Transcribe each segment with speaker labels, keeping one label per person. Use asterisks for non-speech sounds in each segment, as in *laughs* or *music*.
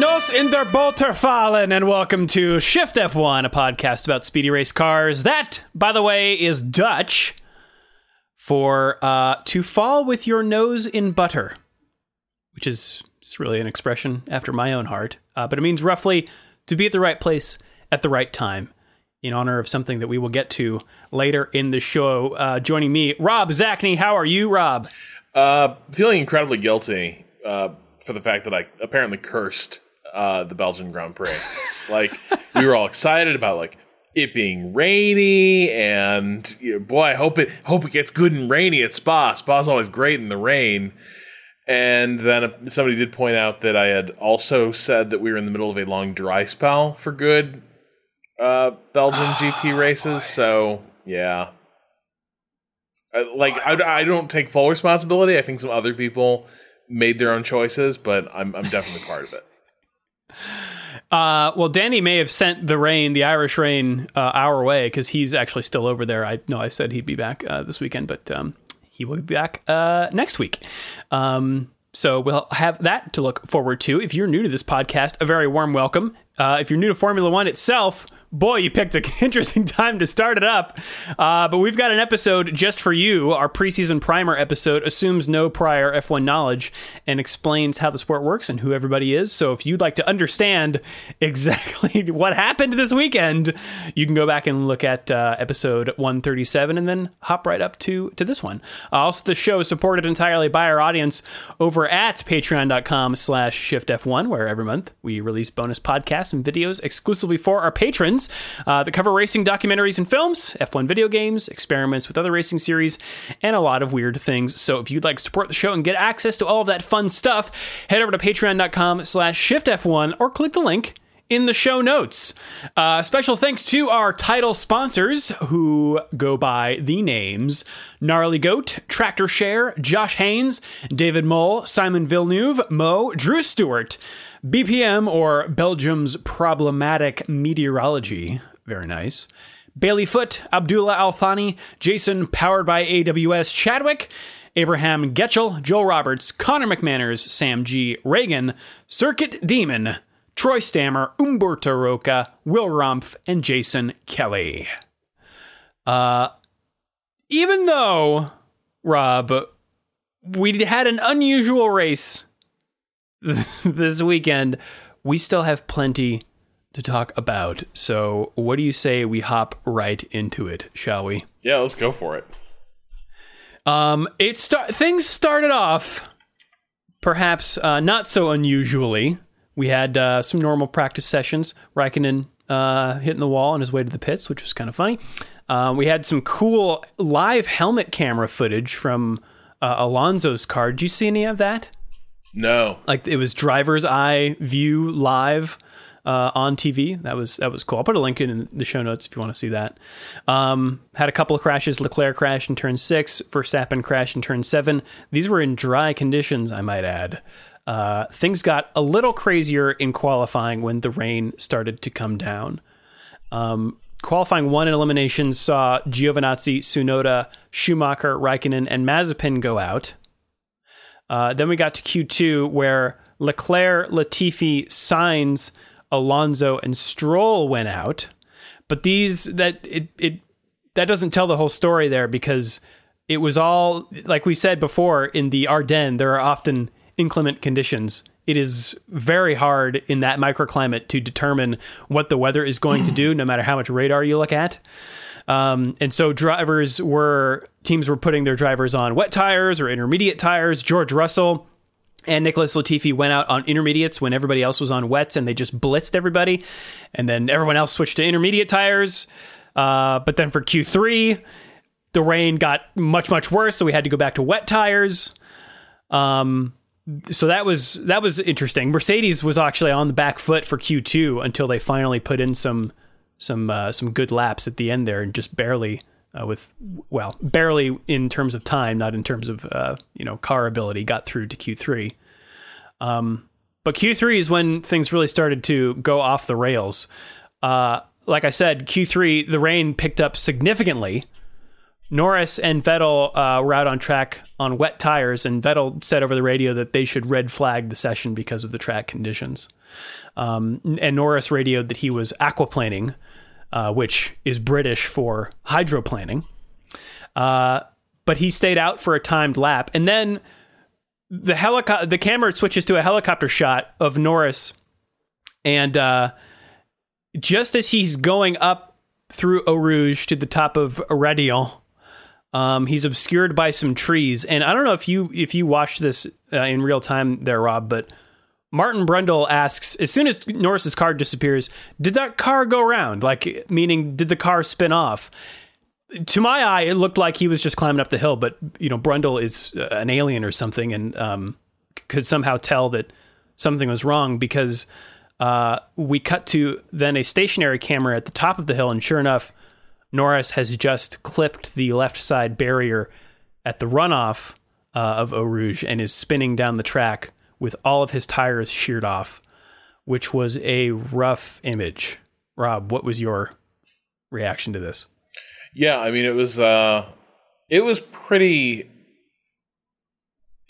Speaker 1: Nos in der fallen, and welcome to Shift F1, a podcast about speedy race cars. That, by the way, is Dutch for uh, to fall with your nose in butter, which is it's really an expression after my own heart. Uh, but it means roughly to be at the right place at the right time in honor of something that we will get to later in the show. Uh, joining me, Rob Zacny. How are you, Rob?
Speaker 2: Uh, feeling incredibly guilty uh, for the fact that I apparently cursed uh, the Belgian Grand Prix. like we were all excited about like it being rainy, and you know, boy, I hope it hope it gets good and rainy at Spa. Spa's always great in the rain. And then somebody did point out that I had also said that we were in the middle of a long dry spell for good uh, Belgian GP races. So yeah, Uh, like I, I don't take full responsibility. I think some other people made their own choices, but I'm I'm definitely part of it. *laughs*
Speaker 1: Uh, well, Danny may have sent the rain, the Irish rain, uh, our way because he's actually still over there. I know I said he'd be back uh, this weekend, but um, he will be back uh, next week. Um, so we'll have that to look forward to. If you're new to this podcast, a very warm welcome. Uh, if you're new to Formula One itself, boy, you picked an *laughs* interesting time to start it up. Uh, but we've got an episode just for you. Our preseason primer episode assumes no prior F1 knowledge and explains how the sport works and who everybody is. So if you'd like to understand *laughs* exactly *laughs* what happened this weekend, you can go back and look at uh, episode 137 and then hop right up to, to this one. Uh, also, the show is supported entirely by our audience over at patreon.com slash shiftf1, where every month we release bonus podcasts and videos exclusively for our patrons uh, that cover racing documentaries and films, F1 video games, experiments with other racing series, and a lot of weird things. So if you'd like to support the show and get access to all of that fun stuff, head over to patreon.com slash shiftf1 or click the link in the show notes. Uh, special thanks to our title sponsors who go by the names Gnarly Goat, Tractor Share, Josh Haynes, David Mole, Simon Villeneuve, Mo, Drew Stewart, BPM or Belgium's Problematic Meteorology. Very nice. Bailey Foot, Abdullah Althani, Jason powered by AWS Chadwick, Abraham Getchell, Joel Roberts, Connor McManners, Sam G. Reagan, Circuit Demon, Troy Stammer, Umberto Roca, Will Rumpf, and Jason Kelly. Uh, even though, Rob, we had an unusual race *laughs* this weekend, we still have plenty to talk about. So, what do you say we hop right into it, shall we?
Speaker 2: Yeah, let's go for it.
Speaker 1: Um, it start things started off perhaps uh, not so unusually. We had uh, some normal practice sessions. Raikkonen uh, hitting the wall on his way to the pits, which was kind of funny. Um, we had some cool live helmet camera footage from uh, Alonso's car. Did you see any of that?
Speaker 2: No,
Speaker 1: Like it was driver's eye view live uh, on TV. That was that was cool. I'll put a link in the show notes if you want to see that. Um, had a couple of crashes. Leclerc crashed in turn six. Verstappen crashed in turn seven. These were in dry conditions, I might add. Uh, things got a little crazier in qualifying when the rain started to come down. Um, qualifying one in eliminations saw Giovinazzi, Tsunoda, Schumacher, Raikkonen, and Mazepin go out. Uh, then we got to Q2 where Leclerc, Latifi, Sainz, Alonso, and Stroll went out. But these that it it that doesn't tell the whole story there because it was all like we said before in the Ardennes. There are often inclement conditions. It is very hard in that microclimate to determine what the weather is going to do, no matter how much radar you look at. Um, and so drivers were teams were putting their drivers on wet tires or intermediate tires. George Russell and Nicholas Latifi went out on intermediates when everybody else was on wets, and they just blitzed everybody. And then everyone else switched to intermediate tires. Uh, but then for Q3, the rain got much much worse, so we had to go back to wet tires. Um, so that was that was interesting. Mercedes was actually on the back foot for Q2 until they finally put in some some uh, some good laps at the end there, and just barely uh, with well barely in terms of time, not in terms of uh, you know car ability, got through to Q3. Um, but Q3 is when things really started to go off the rails. Uh, like I said, Q3 the rain picked up significantly, Norris and Vettel uh, were out on track on wet tires, and Vettel said over the radio that they should red flag the session because of the track conditions. Um, and Norris radioed that he was aquaplaning, uh, which is British for hydroplaning. Uh, but he stayed out for a timed lap, and then the helicopter, the camera switches to a helicopter shot of Norris, and uh, just as he's going up through Eau Rouge to the top of Raidillon, um, he's obscured by some trees, and I don't know if you if you watched this uh, in real time there, Rob, but Martin Brundle asks as soon as Norris's car disappears, did that car go around? Like, meaning, did the car spin off? To my eye, it looked like he was just climbing up the hill, but you know, Brundle is uh, an alien or something, and um, could somehow tell that something was wrong because uh, we cut to then a stationary camera at the top of the hill, and sure enough, Norris has just clipped the left side barrier at the runoff uh, of Eau Rouge and is spinning down the track with all of his tires sheared off, which was a rough image. Rob, what was your reaction to this?
Speaker 2: Yeah, I mean it was uh it was pretty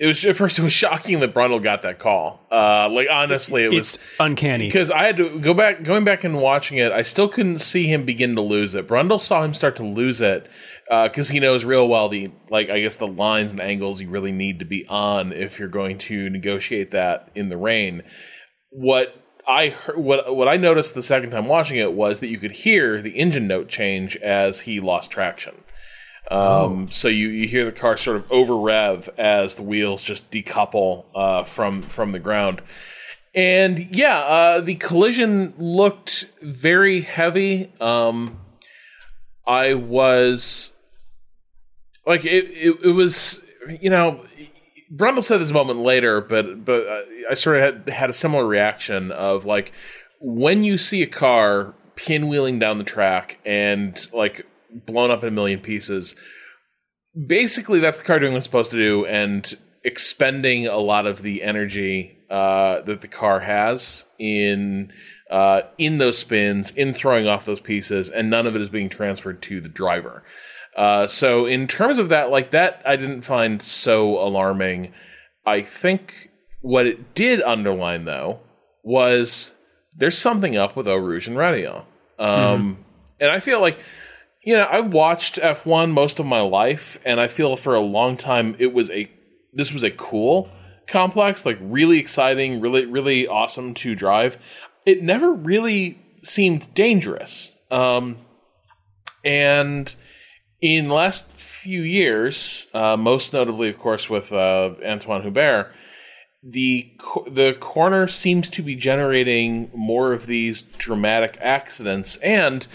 Speaker 2: it was at first it was shocking that Brundle got that call. Uh, like honestly, it
Speaker 1: it's
Speaker 2: was
Speaker 1: uncanny
Speaker 2: because I had to go back, going back and watching it. I still couldn't see him begin to lose it. Brundle saw him start to lose it because uh, he knows real well the like I guess the lines and angles you really need to be on if you're going to negotiate that in the rain. What I heard, what what I noticed the second time watching it was that you could hear the engine note change as he lost traction. Um, oh. So you, you hear the car sort of over rev as the wheels just decouple uh, from from the ground. And yeah, uh, the collision looked very heavy. Um, I was like, it, it, it, was, you know, Brundle said this a moment later, but but uh, I sort of had, had a similar reaction of like when you see a car pinwheeling down the track and like blown up in a million pieces. Basically, that's the car doing what it's supposed to do and expending a lot of the energy uh, that the car has in uh, in those spins, in throwing off those pieces, and none of it is being transferred to the driver. Uh, so, in terms of that, like that, I didn't find so alarming. I think what it did underline, though, was there's something up with Eau Rouge and. Um, mm-hmm. And I feel like you know, I watched F1 most of my life, and I feel for a long time it was a this was a cool complex, like really exciting, really really awesome to drive. It never really seemed dangerous. Um, and in last few years, uh, most notably, of course, with uh, Antoine Hubert, the the corner seems to be generating more of these dramatic accidents and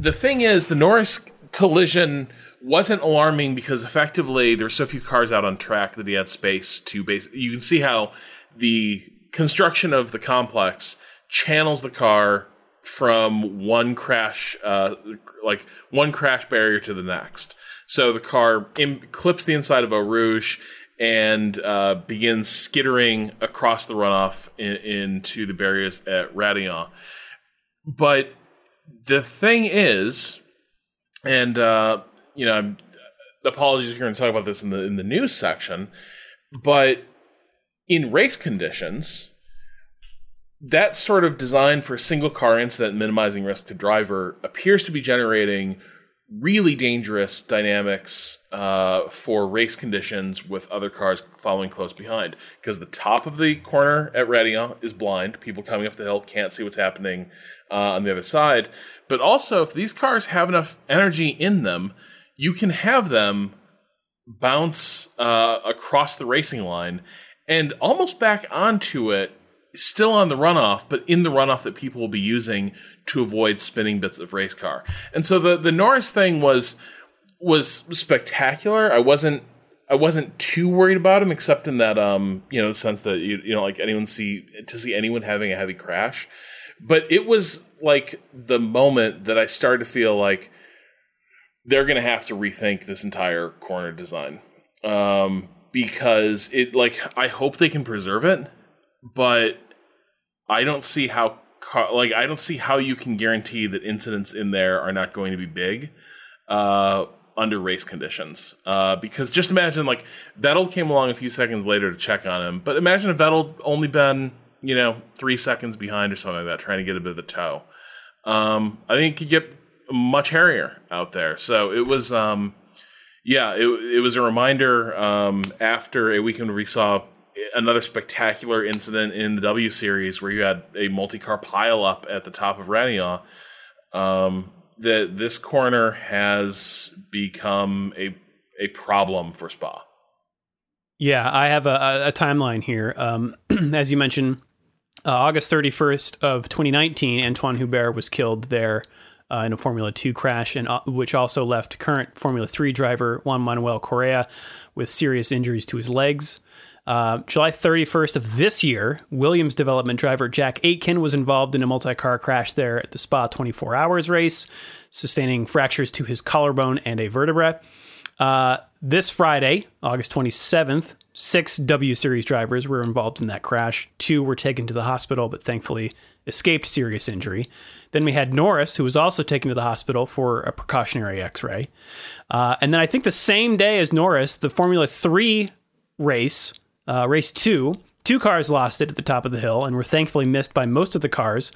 Speaker 2: the thing is, the Norris collision wasn't alarming because effectively there's so few cars out on track that he had space to base. You can see how the construction of the complex channels the car from one crash, uh, like one crash barrier to the next. So the car Im- clips the inside of Eau Rouge and uh, begins skittering across the runoff in- into the barriers at Raidillon. But the thing is, and uh, you know, apologies you're going to talk about this in the in the news section, but in race conditions, that sort of design for single car incident minimizing risk to driver appears to be generating really dangerous dynamics uh, for race conditions with other cars following close behind. Because the top of the corner at Raidillon is blind. People coming up the hill can't see what's happening uh, on the other side. But also, if these cars have enough energy in them, you can have them bounce uh, across the racing line and almost back onto it, still on the runoff, but in the runoff that people will be using to avoid spinning bits of race car. And so the the Norris thing was was spectacular. I wasn't I wasn't too worried about him, except in that um you know the sense that you you know like anyone see to see anyone having a heavy crash. But it was like the moment that I started to feel like they're going to have to rethink this entire corner design um, because it like I hope they can preserve it, but I don't see how like I don't see how you can guarantee that incidents in there are not going to be big. Uh, under race conditions. Uh, because just imagine like Vettel came along a few seconds later to check on him, but imagine if Vettel only been you know three seconds behind or something like that, trying to get a bit of a tow. Um, I think it could get much hairier out there. So it was, um, yeah, it, it was a reminder um, after a weekend we saw another spectacular incident in the W Series where you had a multi-car pile-up at the top of Rania. Um, that this corner has become a a problem for Spa.
Speaker 1: Yeah, I have a, a timeline here. Um, *clears throat* as you mentioned, uh, August 31st of 2019, Antoine Hubert was killed there uh, in a Formula 2 crash, and uh, which also left current Formula 3 driver Juan Manuel Correa with serious injuries to his legs. Uh, July 31st of this year, Williams development driver Jack Aitken was involved in a multi car crash there at the Spa 24 Hours race, sustaining fractures to his collarbone and a vertebra. Uh, this Friday, August 27th, six W Series drivers were involved in that crash. Two were taken to the hospital, but thankfully escaped serious injury. Then we had Norris, who was also taken to the hospital for a precautionary x ray. Uh, and then I think the same day as Norris, the Formula 3 race, uh, race two, two cars lost it at the top of the hill and were thankfully missed by most of the cars.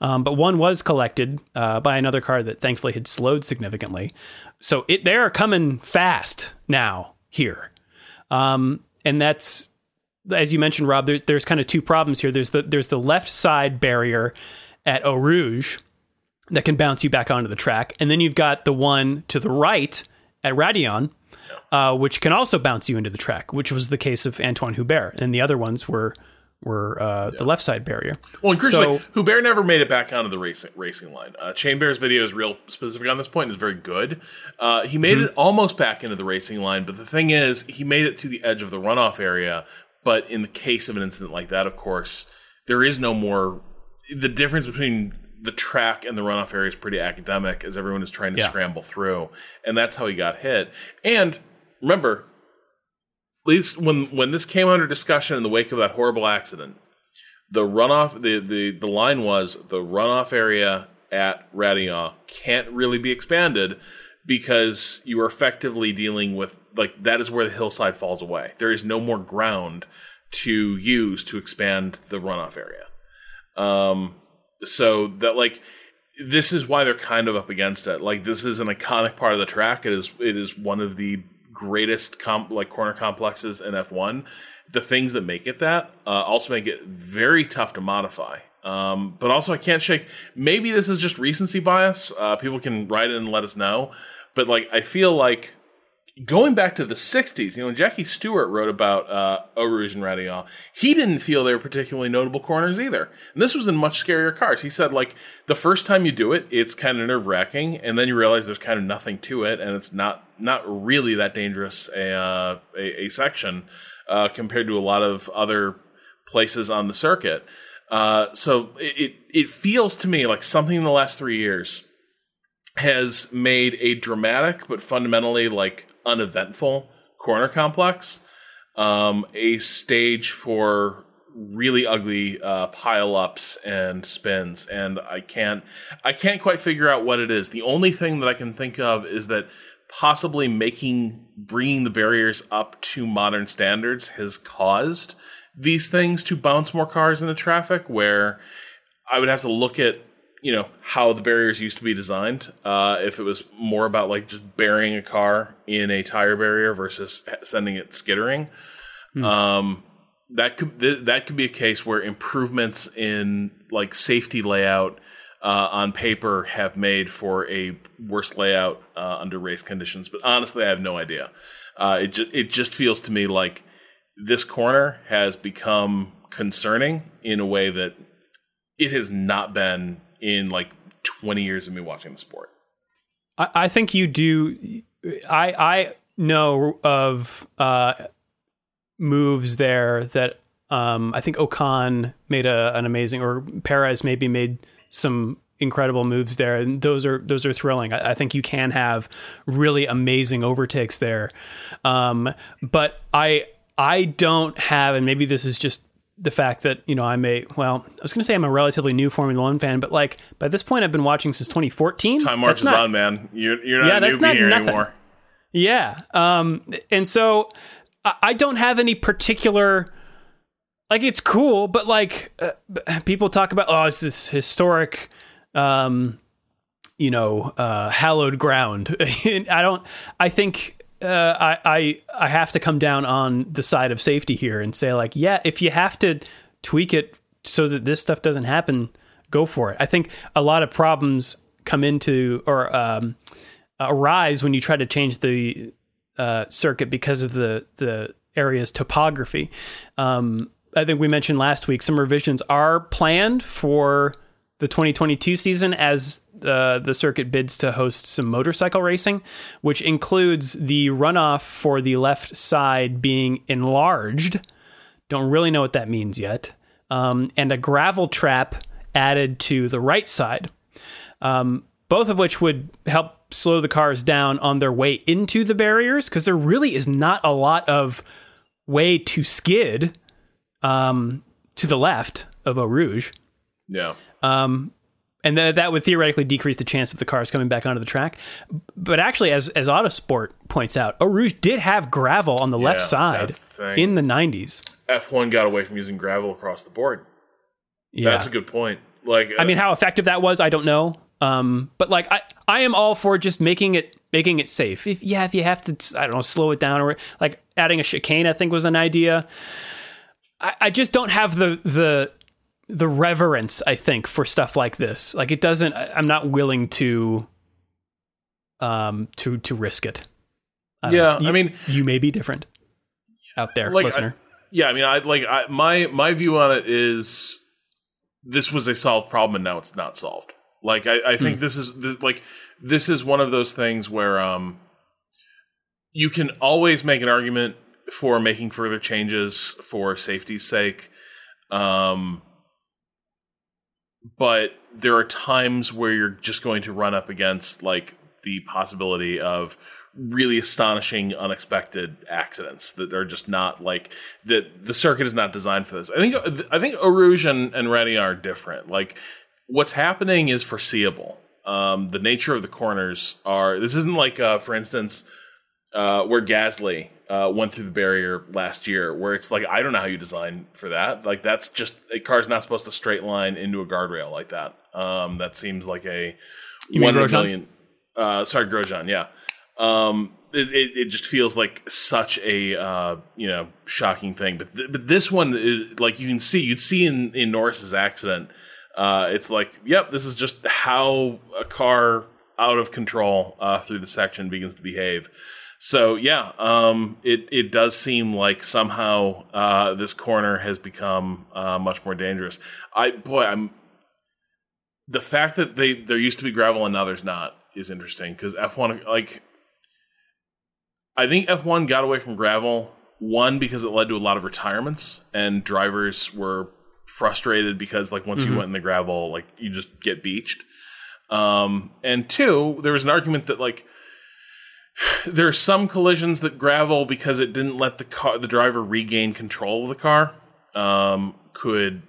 Speaker 1: Um, but one was collected uh, by another car that thankfully had slowed significantly. So it, they are coming fast now here. Um, and that's as you mentioned, Rob. There, there's kind of two problems here. There's the there's the left side barrier at Eau Rouge that can bounce you back onto the track, and then you've got the one to the right at Raidillon, uh, which can also bounce you into the track, which was the case of Antoine Hubert, and the other ones were were uh, yeah. the left side barrier.
Speaker 2: Well, and crucially, so, Hubert never made it back onto the racing racing line. Uh, Chain Bear's video is real specific on this point. Is very good. Uh, he made mm-hmm. it almost back into the racing line, but the thing is, he made it to the edge of the runoff area. But in the case of an incident like that, of course, there is no more. The difference between the track and the runoff area is pretty academic, as everyone is trying to yeah. scramble through, and that's how he got hit. And remember, at least when when this came under discussion in the wake of that horrible accident, the runoff the the the line was the runoff area at Raidillon can't really be expanded because you are effectively dealing with like that is where the hillside falls away. There is no more ground to use to expand the runoff area. Um, so that like this is why they're kind of up against it. Like this is an iconic part of the track. It is it is one of the greatest comp like corner complexes in F1. The things that make it that uh, also make it very tough to modify. Um, but also, I can't shake. Maybe this is just recency bias. Uh, people can write in and let us know. But like, I feel like going back to the 60s, you know, Jackie Stewart wrote about uh, Rouge and Raidillon, he didn't feel they were particularly notable corners either. And this was in much scarier cars. He said, like, the first time you do it, it's kind of nerve wracking, and then you realize there's kind of nothing to it, and it's not not really that dangerous a, uh, a, a, section uh, compared to a lot of other places on the circuit. Uh, so it, it feels to me like something in the last three years has made a dramatic but fundamentally like uneventful corner complex um, a stage for really ugly uh, pile ups and spins. And i can't i can't quite figure out what it is. The only thing that i can think of is that possibly making bringing the barriers up to modern standards has caused these things to bounce more cars into traffic where i would have to look at you know how the barriers used to be designed. Uh, if it was more about like just burying a car in a tire barrier versus sending it skittering, hmm. um, that could th- that could be a case where improvements in like safety layout uh, on paper have made for a worse layout uh, under race conditions. But honestly, I have no idea. Uh, it just it just feels to me like this corner has become concerning in a way that it has not been in like 20 years of me watching the sport.
Speaker 1: I, I think you do. I I know of uh, moves there that um, I think Ocon made a, an amazing, or Perez maybe made some incredible moves there, and those are those are thrilling. I, I think you can have really amazing overtakes there, um, but I I don't have, and maybe this is just the fact that you know I'm a well, I was going to say I'm a relatively new Formula One fan, but like by this point I've been watching since 2014.
Speaker 2: Time marches not, on, man. You're you're not yeah, a newbie not here nothing. anymore.
Speaker 1: Yeah. Um, and so I, I don't have any particular like it's cool, but like uh, people talk about oh, it's this historic um you know, uh hallowed ground. *laughs* I don't I think uh, I, I I have to come down on the side of safety here and say like, yeah, if you have to tweak it so that this stuff doesn't happen, go for it. I think a lot of problems come into or um, arise when you try to change the uh, circuit because of the the area's topography. Um, I think we mentioned last week some revisions are planned for the 2022 season as uh, the circuit bids to host some motorcycle racing, which includes the runoff for the left side being enlarged. Don't really know what that means yet. Um, and a gravel trap added to the right side, um, both of which would help slow the cars down on their way into the barriers because there really is not a lot of way to skid um, to the left of Eau Rouge.
Speaker 2: Yeah.
Speaker 1: Um, and th- that would theoretically decrease the chance of the cars coming back onto the track. But actually, as as Autosport points out, Eau Rouge did have gravel on the left side
Speaker 2: the
Speaker 1: in the 90s.
Speaker 2: F1 got away from using gravel across the board.
Speaker 1: Yeah.
Speaker 2: That's a good point. Like,
Speaker 1: I mean, how effective that was, I don't know. Um, but like, I, I am all for just making it making it safe. If yeah, if you have to, I don't know, slow it down or like adding a chicane, I think was an idea. I, I just don't have the the the reverence I think for stuff like this. Like it doesn't. I'm not willing to um to to risk it.
Speaker 2: I yeah,
Speaker 1: you,
Speaker 2: I mean,
Speaker 1: you may be different out there,
Speaker 2: like,
Speaker 1: listener.
Speaker 2: I, yeah, I mean, I like I, my my view on it is this was a solved problem and now it's not solved. Like I, I think hmm. this is this, like this is one of those things where um you can always make an argument for making further changes for safety's sake. Um but there are times where you're just going to run up against like the possibility of really astonishing unexpected accidents that are just not like that the circuit is not designed for this. I think I think Rouge and, and Rhénart are different. Like what's happening is foreseeable. Um, the nature of the corners are this isn't like uh, for instance uh, where Gasly uh, went through the barrier last year, where it's like I don't know how you design for that. Like that's just a car's not supposed to straight line into a guardrail like that. Um, that seems like a
Speaker 1: you one million.
Speaker 2: Uh, sorry, Grosjean. Yeah. Um, it, it, it, just feels like such a uh, you know shocking thing, but th- but this one, is, like you can see, you'd see in in Norris's accident. Uh, it's like, yep, this is just how a car out of control uh, through the section begins to behave. So yeah, um, it it does seem like somehow uh, this corner has become uh, much more dangerous. I boy, I'm the fact that they there used to be gravel and now there's not is interesting because F1 like I think F1 got away from gravel one because it led to a lot of retirements and drivers were frustrated because like once mm-hmm. you went in the gravel like you just get beached. Um, and two, there was an argument that like *sighs* there are some collisions that gravel because it didn't let the car the driver regain control of the car um, could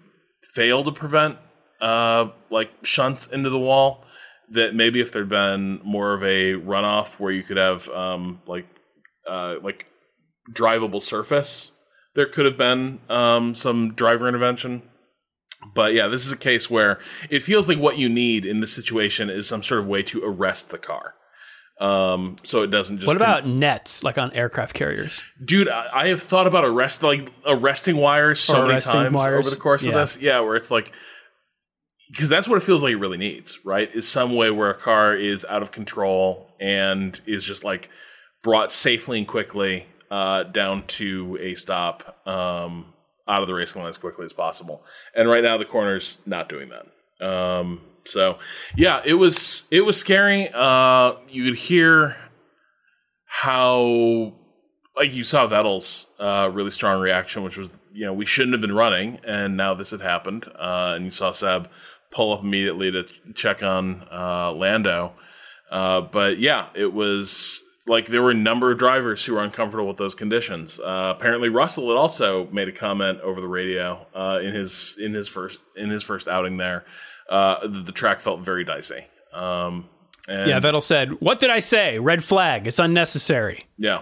Speaker 2: fail to prevent uh, like shunts into the wall that maybe if there'd been more of a runoff where you could have um, like uh, like drivable surface there could have been um, some driver intervention. But yeah this is a case where it feels like what you need in this situation is some sort of way to arrest the car um, so it doesn't just.
Speaker 1: What about con- nets, like on aircraft carriers?
Speaker 2: Dude, I, I, have thought about arrest like arresting wires so many times wires. over the course yeah. of this. Yeah, where it's like because that's what it feels like it really needs, right? Is some way where a car is out of control and is just like brought safely and quickly uh, down to a stop um, out of the racing line as quickly as possible. And right now, the corner's not doing that. Um, so yeah, it was it was scary. Uh, you could hear how like you saw Vettel's uh, really strong reaction, which was you know we shouldn't have been running, and now this had happened. Uh, and you saw Seb pull up immediately to check on uh, Lando. Uh, but yeah, it was like there were a number of drivers who were uncomfortable with those conditions. Uh, apparently, Russell had also made a comment over the radio uh, in his in his first in his first outing there uh, the, the, track felt very dicey. Um, And
Speaker 1: Yeah, Vettel said, "What did I say? Red flag. It's unnecessary."
Speaker 2: yeah.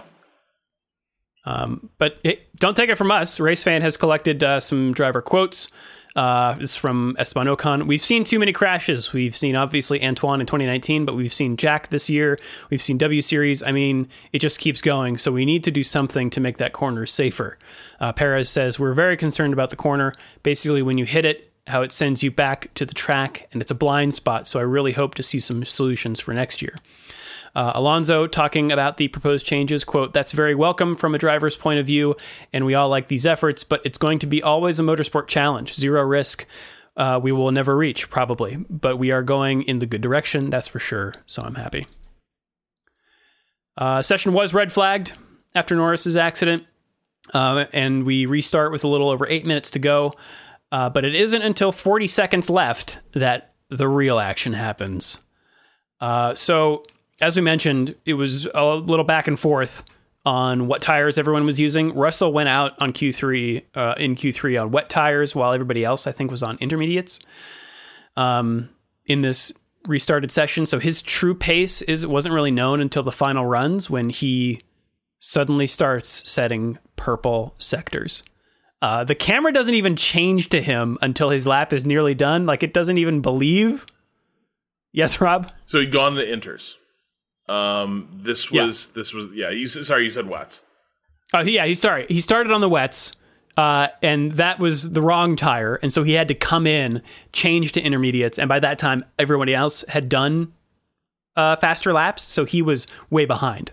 Speaker 1: Um, but it, don't take it from us. Race fan has collected uh, some driver quotes. Uh, this is from Esteban Ocon. We've seen too many crashes. We've seen obviously Antoine in 2019, but we've seen Jack this year. We've seen W Series. I mean, it just keeps going. So we need to do something to make that corner safer. Uh, Perez says we're very concerned about the corner. Basically, when you hit it, how it sends you back to the track, and it's a blind spot. So I really hope to see some solutions for next year. Uh, Alonso talking about the proposed changes, quote, that's very welcome from a driver's point of view, and we all like these efforts, but it's going to be always a motorsport challenge, zero risk. Uh, we will never reach, probably, but we are going in the good direction, that's for sure, so I'm happy. Uh, session was red flagged after Norris's accident, uh, and we restart with a little over eight minutes to go. Uh, but it isn't until 40 seconds left that the real action happens. Uh, so, as we mentioned, it was a little back and forth on what tires everyone was using. Russell went out on Q3 uh, in Q3 on wet tires, while everybody else, I think, was on intermediates. Um, in this restarted session, so his true pace is wasn't really known until the final runs when he suddenly starts setting purple sectors. Uh, the camera doesn't even change to him until his lap is nearly done. Like it doesn't even believe. Yes, Rob.
Speaker 2: So he'd gone the Inters. Um, this
Speaker 1: Yeah.
Speaker 2: was this was yeah. You sorry, you said wets.
Speaker 1: Oh, yeah. He's sorry. He started on the wets, uh, and that was the wrong tire, and so he had to come in, change to intermediates, and by that time, everybody else had done uh, faster laps, so he was way behind.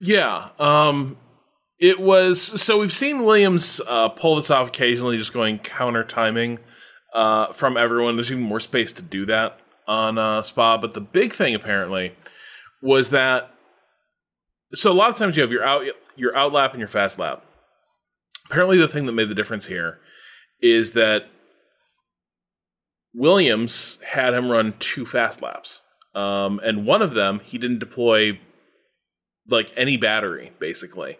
Speaker 2: Yeah. Um, it was so we've seen Williams uh, pull this off occasionally, just going counter timing uh, from everyone. There's even more space to do that on uh, Spa, but the big thing apparently was that so a lot of times you have your out your out lap and your fast lap. Apparently, the thing that made the difference here is that Williams had him run two fast laps, um, and one of them he didn't deploy like any battery basically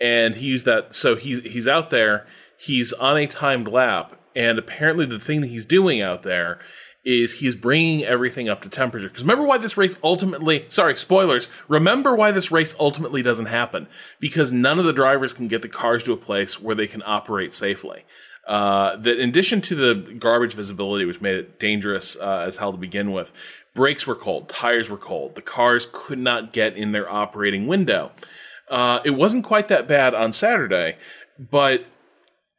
Speaker 2: and he used that so he's he's out there he's on a timed lap and apparently the thing that he's doing out there is he's bringing everything up to temperature. Because remember why this race ultimately sorry spoilers remember why this race ultimately doesn't happen? Because none of the drivers can get the cars to a place where they can operate safely. Uh, that in addition to the garbage visibility which made it dangerous uh, as hell to begin with brakes were cold tires were cold the cars could not get in their operating window uh, it wasn't quite that bad on Saturday, but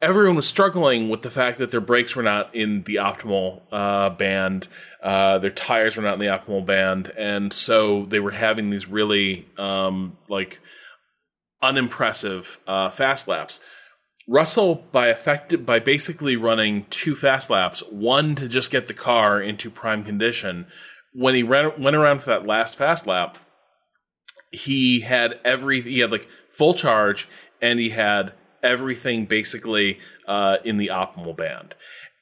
Speaker 2: everyone was struggling with the fact that their brakes were not in the optimal uh, band, uh, their tires were not in the optimal band, and so they were having these really um, like unimpressive uh, fast laps. Russell, by effective by basically running two fast laps, one to just get the car into prime condition. When he ran, went around for that last fast lap, he had every he had like full charge and he had everything basically uh, in the optimal band.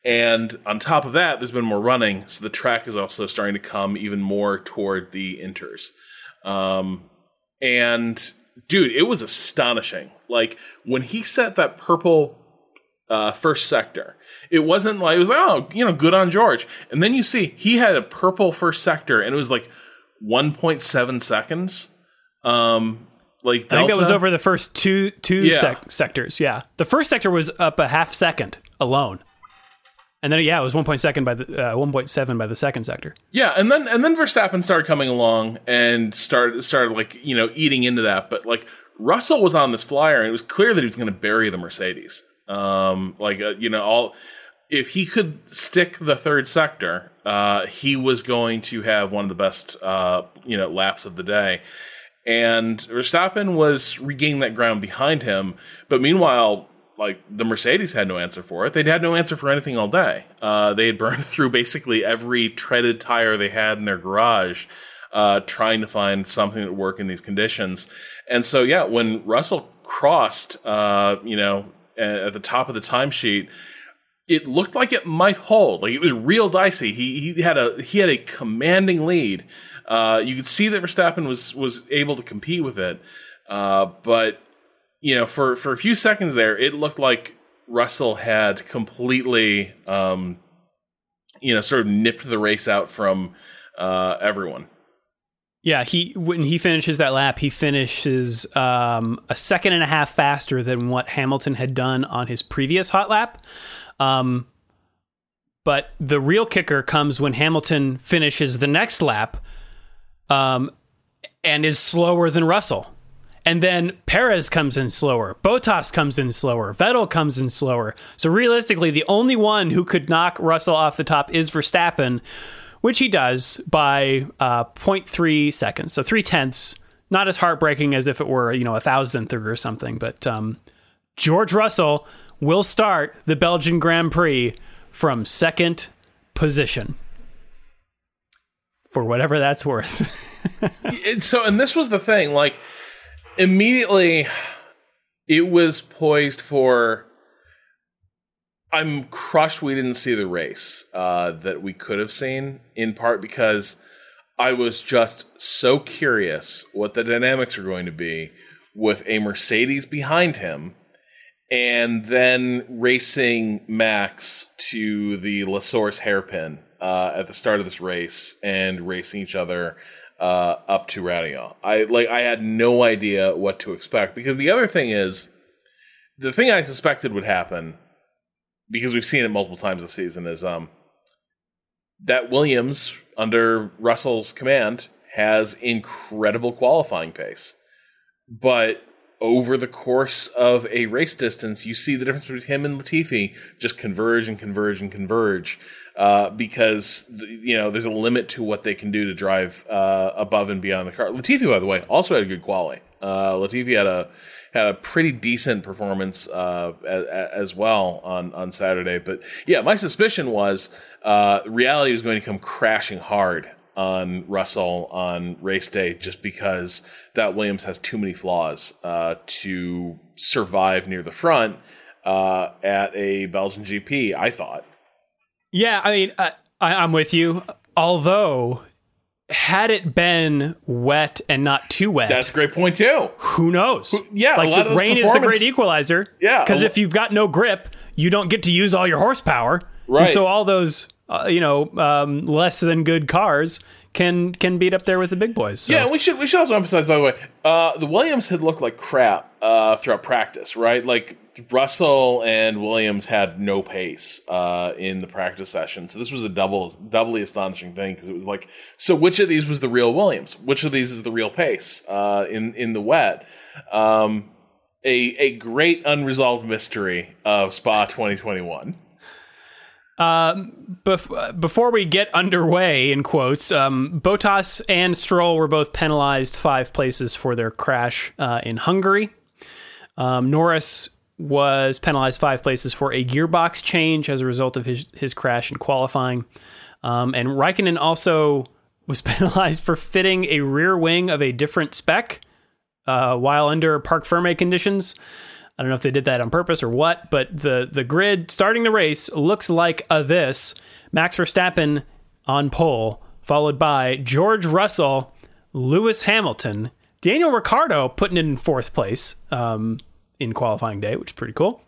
Speaker 2: And on top of that, there's been more running, so the track is also starting to come even more toward the inters. Um, and dude, it was astonishing. Like when he set that purple uh, first sector, it wasn't like it was like oh you know good on George, and then you see he had a purple first sector, and it was like 1.7 seconds. Um, like
Speaker 1: I think that was over the first two two
Speaker 2: Yeah.
Speaker 1: sec- sectors. Yeah, the first sector was up a half second alone, and then yeah, it was one point second by the uh, one point seven by the second sector.
Speaker 2: Yeah, and then and then Verstappen started coming along and started started like you know eating into that, but like Russell was on this flyer, and it was clear that he was going to bury the Mercedes. Um, like uh, you know all if he could stick the third sector, uh, he was going to have one of the best uh, you know laps of the day. And Verstappen was regaining that ground behind him, but meanwhile, like the Mercedes had no answer for it. They'd had no answer for anything all day. Uh, they had burned *laughs* through basically every treaded tire they had in their garage, uh, trying to find something that work in these conditions. And so, yeah, when Russell crossed, uh, you know, at the top of the timesheet, it looked like it might hold. Like it was real dicey. He he had a he had a commanding lead. Uh, you could see that Verstappen was was able to compete with it, uh, but you know, for for a few seconds there, it looked like Russell had completely, um, you know, sort of nipped the race out from uh, everyone.
Speaker 1: Yeah, he when he finishes that lap, he finishes um, a second and a half faster than what Hamilton had done on his previous hot lap. Um, but the real kicker comes when Hamilton finishes the next lap um, and is slower than Russell. And then Perez comes in slower. Bottas comes in slower. Vettel comes in slower. So realistically, the only one who could knock Russell off the top is Verstappen, which he does by uh, 0.3 seconds. So three tenths. Not as heartbreaking as if it were, you know, a thousandth or something. But um, George Russell will start the Belgian Grand Prix from second position. For whatever that's worth. *laughs*
Speaker 2: It- so, and this was the thing. Like, immediately, it was poised for. I'm crushed we didn't see the race uh, that we could have seen, in part because I was just so curious what the dynamics were going to be with a Mercedes behind him and then racing Max to the La Source hairpin uh, at the start of this race and racing each other uh, up to Radio. I like I had no idea what to expect because the other thing is the thing I suspected would happen because we've seen it multiple times this season is um that Williams under Russell's command has incredible qualifying pace. But over the course of a race distance, you see the difference between him and Latifi just converge and converge and converge uh, because you know there's a limit to what they can do to drive uh, above and beyond the car. Latifi, by the way, also had a good quality. Uh, Latifi had a had a pretty decent performance uh, as, as well on on Saturday. But yeah, my suspicion was uh, reality was going to come crashing hard on Russell on race day just because that Williams has too many flaws uh, to survive near the front uh, at a Belgian GP. I thought.
Speaker 1: Yeah, I mean, I, I, I'm with you. Although, had it been wet and not too wet,
Speaker 2: That's a great point too.
Speaker 1: who knows?
Speaker 2: yeah, a
Speaker 1: like the rain is the great equalizer.
Speaker 2: Yeah,
Speaker 1: because if you've got no grip, you don't get to use all your horsepower. And
Speaker 2: Right.
Speaker 1: so all those, uh, you know, um, less than good cars can can beat up there with the big boys. So.
Speaker 2: Yeah, we should we should also emphasize, by the way, uh, the Williams had looked like crap uh, throughout practice, right? Like Russell and Williams had no pace uh, in the practice session, so this was a double doubly astonishing thing because it was like, so which of these was the real Williams? Which of these is the real pace uh, in in the wet? Um, a a great unresolved mystery of Spa 2021.
Speaker 1: Bef- before we get underway, in quotes, um, Bottas and Stroll were both penalized five places for their crash uh, in Hungary. Um, Norris was penalized five places for a gearbox change as a result of his, his crash in qualifying. Um, and Raikkonen also was *laughs* penalized for fitting a rear wing of a different spec uh, while under parc ferme conditions. I don't know if they did that on purpose or what, but the the grid starting the race looks like a this: Max Verstappen on pole, followed by George Russell, Lewis Hamilton, Daniel Ricciardo putting it in fourth place um, in qualifying day, which is pretty cool.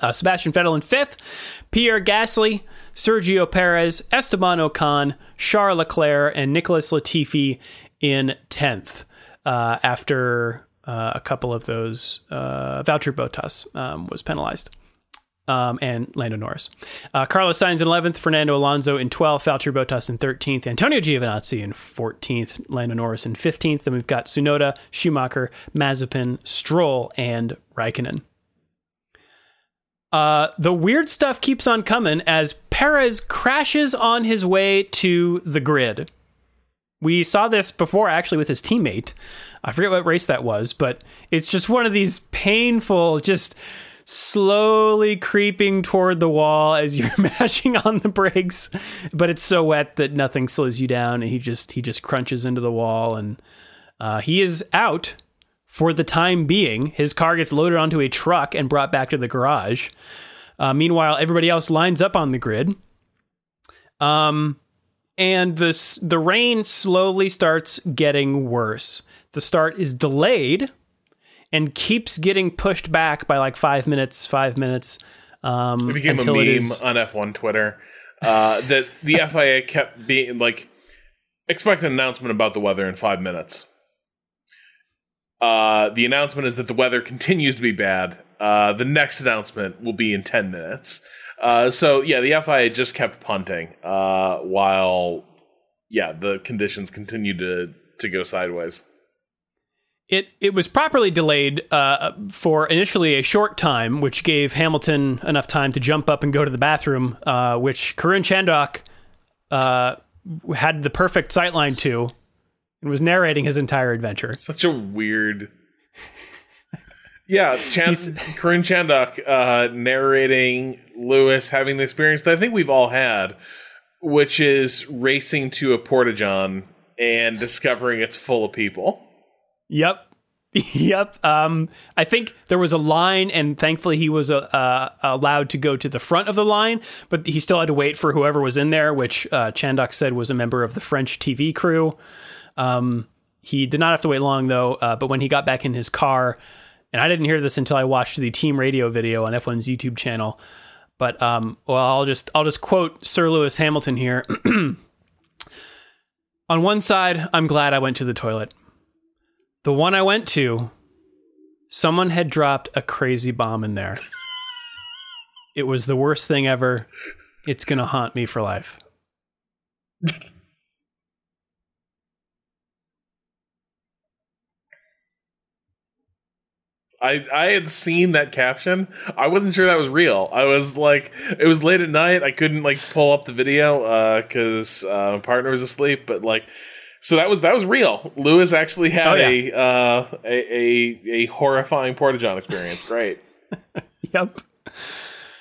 Speaker 1: Uh, Sebastian Vettel in fifth, Pierre Gasly, Sergio Perez, Esteban Ocon, Charles Leclerc, and Nicholas Latifi in tenth. Uh, after uh, a couple of those, uh, Valtteri Bottas um, was penalized. Um, and Lando Norris. Uh, Carlos Sainz in 11th, Fernando Alonso in 12th, Valtteri Bottas in 13th, Antonio Giovinazzi in 14th, Lando Norris in 15th. Then we've got Tsunoda, Schumacher, Mazepin, Stroll, and Raikkonen. Uh, the weird stuff keeps on coming as Perez crashes on his way to the grid. We saw this before actually with his teammate. I forget what race that was, but it's just one of these painful, just slowly creeping toward the wall as you're *laughs* mashing on the brakes. But it's so wet that nothing slows you down, and he just he just crunches into the wall, and uh, he is out for the time being. His car gets loaded onto a truck and brought back to the garage. Uh, meanwhile, everybody else lines up on the grid. Um, and the the rain slowly starts getting worse. The start is delayed and keeps getting pushed back by like five minutes, five minutes. Um,
Speaker 2: It became a meme
Speaker 1: is-
Speaker 2: on F1 Twitter uh, that the *laughs* FIA kept being like expect an announcement about the weather in five minutes. Uh, the announcement is that the weather continues to be bad. Uh, the next announcement will be in 10 minutes. Uh, so, yeah, the FIA just kept punting uh, while, yeah, the conditions continued to, to go sideways.
Speaker 1: It it was properly delayed uh, for initially a short time, which gave Hamilton enough time to jump up and go to the bathroom, uh, which Karun Chandhok uh, had the perfect sightline to, and was narrating his entire adventure.
Speaker 2: Such a weird. *laughs* Yeah, Chan- Karun *laughs* Chandhok uh, narrating Lewis having the experience that I think we've all had, which is racing to a porta john and discovering it's full of people.
Speaker 1: Yep. *laughs* Yep. Um, I think there was a line, and thankfully he was uh, uh, allowed to go to the front of the line, but he still had to wait for whoever was in there, which uh, Chandhok said was a member of the French TV crew. Um, he did not have to wait long, though, uh, but when he got back in his car, and I didn't hear this until I watched the team radio video on F1's YouTube channel. But um, well, I'll just I'll just quote Sir Lewis Hamilton here. *clears throat* on one side, I'm glad I went to the toilet. The one I went to, someone had dropped a crazy bomb in there. *laughs* it was the worst thing ever. It's going to haunt me for life.
Speaker 2: I I had seen that caption. I wasn't sure that was real. I was like, it was late at night. I couldn't like pull up the video because uh, uh, my partner was asleep. But like, so that was that was real. Lewis actually had
Speaker 1: Oh, yeah.
Speaker 2: a, uh, a a a horrifying porta john experience. Great. *laughs*
Speaker 1: Yep.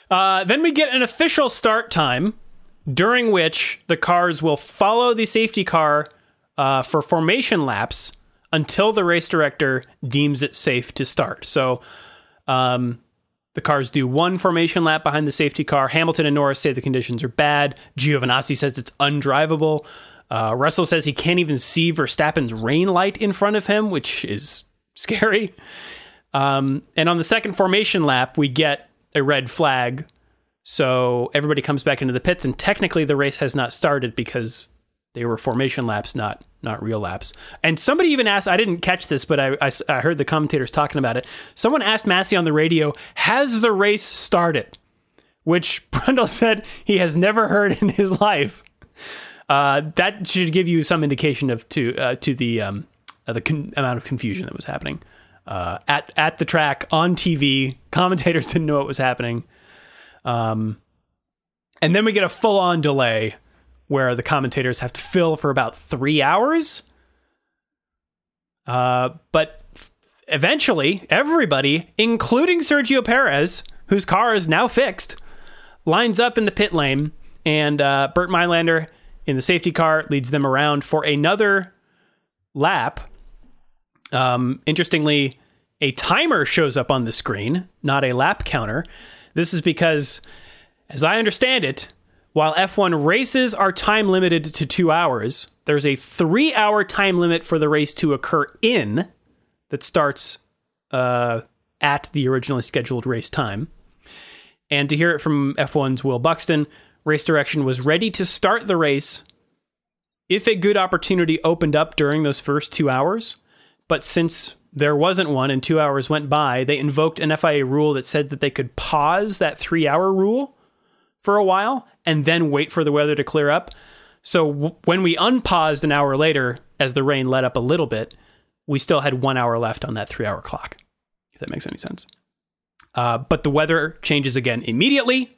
Speaker 1: Uh, then we get an official start time during which the cars will follow the safety car uh, for formation laps until the race director deems it safe to start. So um, the cars do one formation lap behind the safety car. Hamilton and Norris say the conditions are bad. Giovinazzi says it's undrivable. Uh, Russell says he can't even see Verstappen's rain light in front of him, which is scary. Um, and on the second formation lap, we get a red flag. So everybody comes back into the pits, and technically the race has not started because they were formation laps, not not real laps. And somebody even asked, I didn't catch this, but I, I, I heard the commentators talking about it. Someone asked Masi on the radio, "Has the race started?" Which *laughs* Brundle said he has never heard in his life. Uh, that should give you some indication of to uh, to the um, uh, the con- amount of confusion that was happening uh, at at the track on TV. *laughs* Commentators didn't know what was happening, um, and then we get a full on delay where the commentators have to fill for about three hours. Uh, but eventually, everybody, including Sergio Perez, whose car is now fixed, lines up in the pit lane, and uh, Bernd Mayländer in the safety car leads them around for another lap. Um, interestingly, a timer shows up on the screen, not a lap counter. This is because, as I understand it, while F1 races are time limited to two hours, there's a three hour time limit for the race to occur in that starts uh, at the originally scheduled race time. And to hear it from F1's Will Buxton, race direction was ready to start the race if a good opportunity opened up during those first two hours. But since there wasn't one and two hours went by, they invoked an FIA rule that said that they could pause that three hour rule for a while and then wait for the weather to clear up. So w- when we unpaused an hour later, as the rain let up a little bit, we still had one hour left on that three hour clock, if that makes any sense. Uh, but the weather changes again immediately,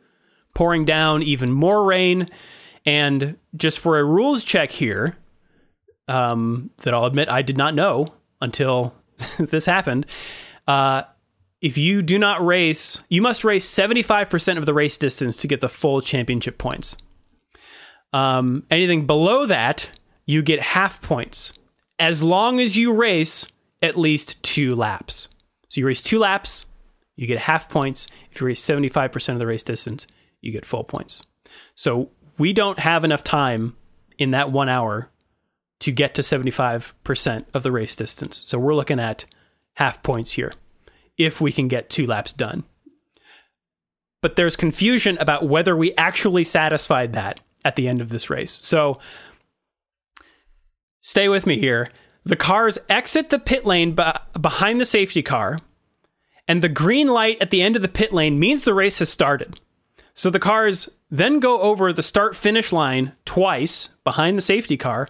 Speaker 1: pouring down even more rain. And just for a rules check here, um, that I'll admit I did not know until *laughs* this happened. Uh, if you do not race, you must race 75% of the race distance to get the full championship points. Um, anything below that, you get half points as long as you race at least two laps. So you race two laps, you get half points. If you race 75% of the race distance, you get full points. So we don't have enough time in that one hour to get to 75% of the race distance. So we're looking at half points here if we can get two laps done. But there's confusion about whether we actually satisfied that at the end of this race. So stay with me here. The cars exit the pit lane behind the safety car, and the green light at the end of the pit lane means the race has started. So the cars then go over the start finish line twice behind the safety car,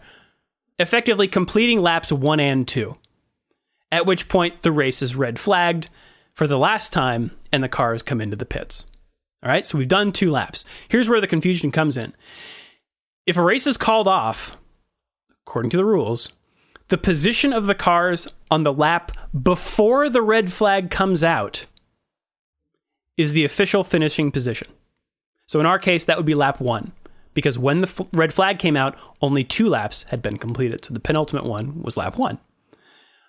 Speaker 1: effectively completing laps one and two. At which point the race is red flagged for the last time and the cars come into the pits. All right, so we've done two laps. Here's where the confusion comes in. If a race is called off, according to the rules, the position of the cars on the lap before the red flag comes out is the official finishing position. So in our case, that would be lap one, because when the f- red flag came out, only two laps had been completed. So the penultimate one was lap one.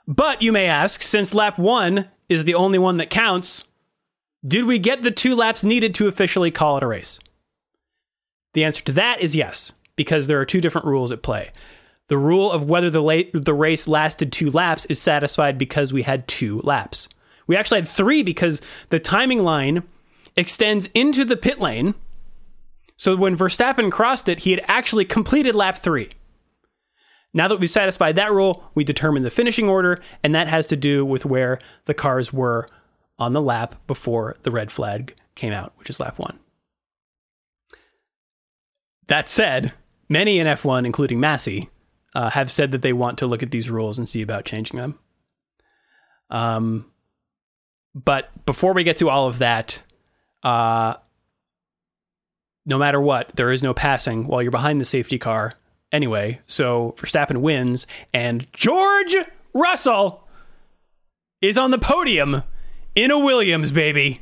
Speaker 1: But you may ask, since lap one is the only one that counts, did we get the two laps needed to officially call it a race? The answer to that is yes, because there are two different rules at play. The rule of whether the, the race lasted two laps is satisfied because we had two laps. We actually had three because the timing line extends into the pit lane. So when Verstappen crossed it, he had actually completed lap three. Now that we've satisfied that rule, we determine the finishing order, and that has to do with where the cars were on the lap before the red flag came out, which is lap one. That said, many in F1, including Masi, uh, have said that they want to look at these rules and see about changing them. Um, but before we get to all of that, uh, no matter what, there is no passing while you're behind the safety car anyway. So Verstappen wins, and George Russell is on the podium in a Williams, baby.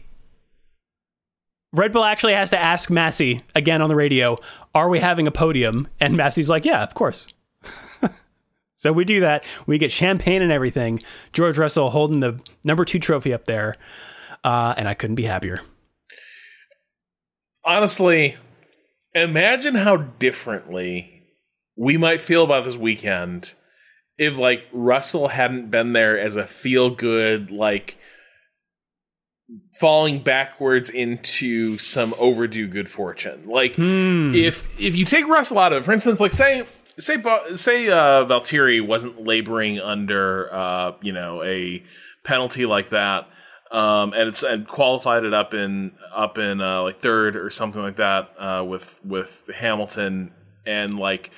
Speaker 1: Red Bull actually has to ask Masi again on the radio, "Are we having a podium?" And Masi's like, "Yeah, of course." *laughs* so we do that. We get champagne and everything. George Russell holding the number two trophy up there, uh, and I couldn't be happier.
Speaker 2: Honestly, imagine how differently we might feel about this weekend if like Russell hadn't been there as a feel good like falling backwards into some overdue good fortune. Like
Speaker 1: Hmm.
Speaker 2: if if you take Russell out of, it, for instance, like say say say uh, Valtteri wasn't laboring under uh, you know a penalty like that, um, and it's and qualified it up in up in uh, like third or something like that uh, with with Hamilton and like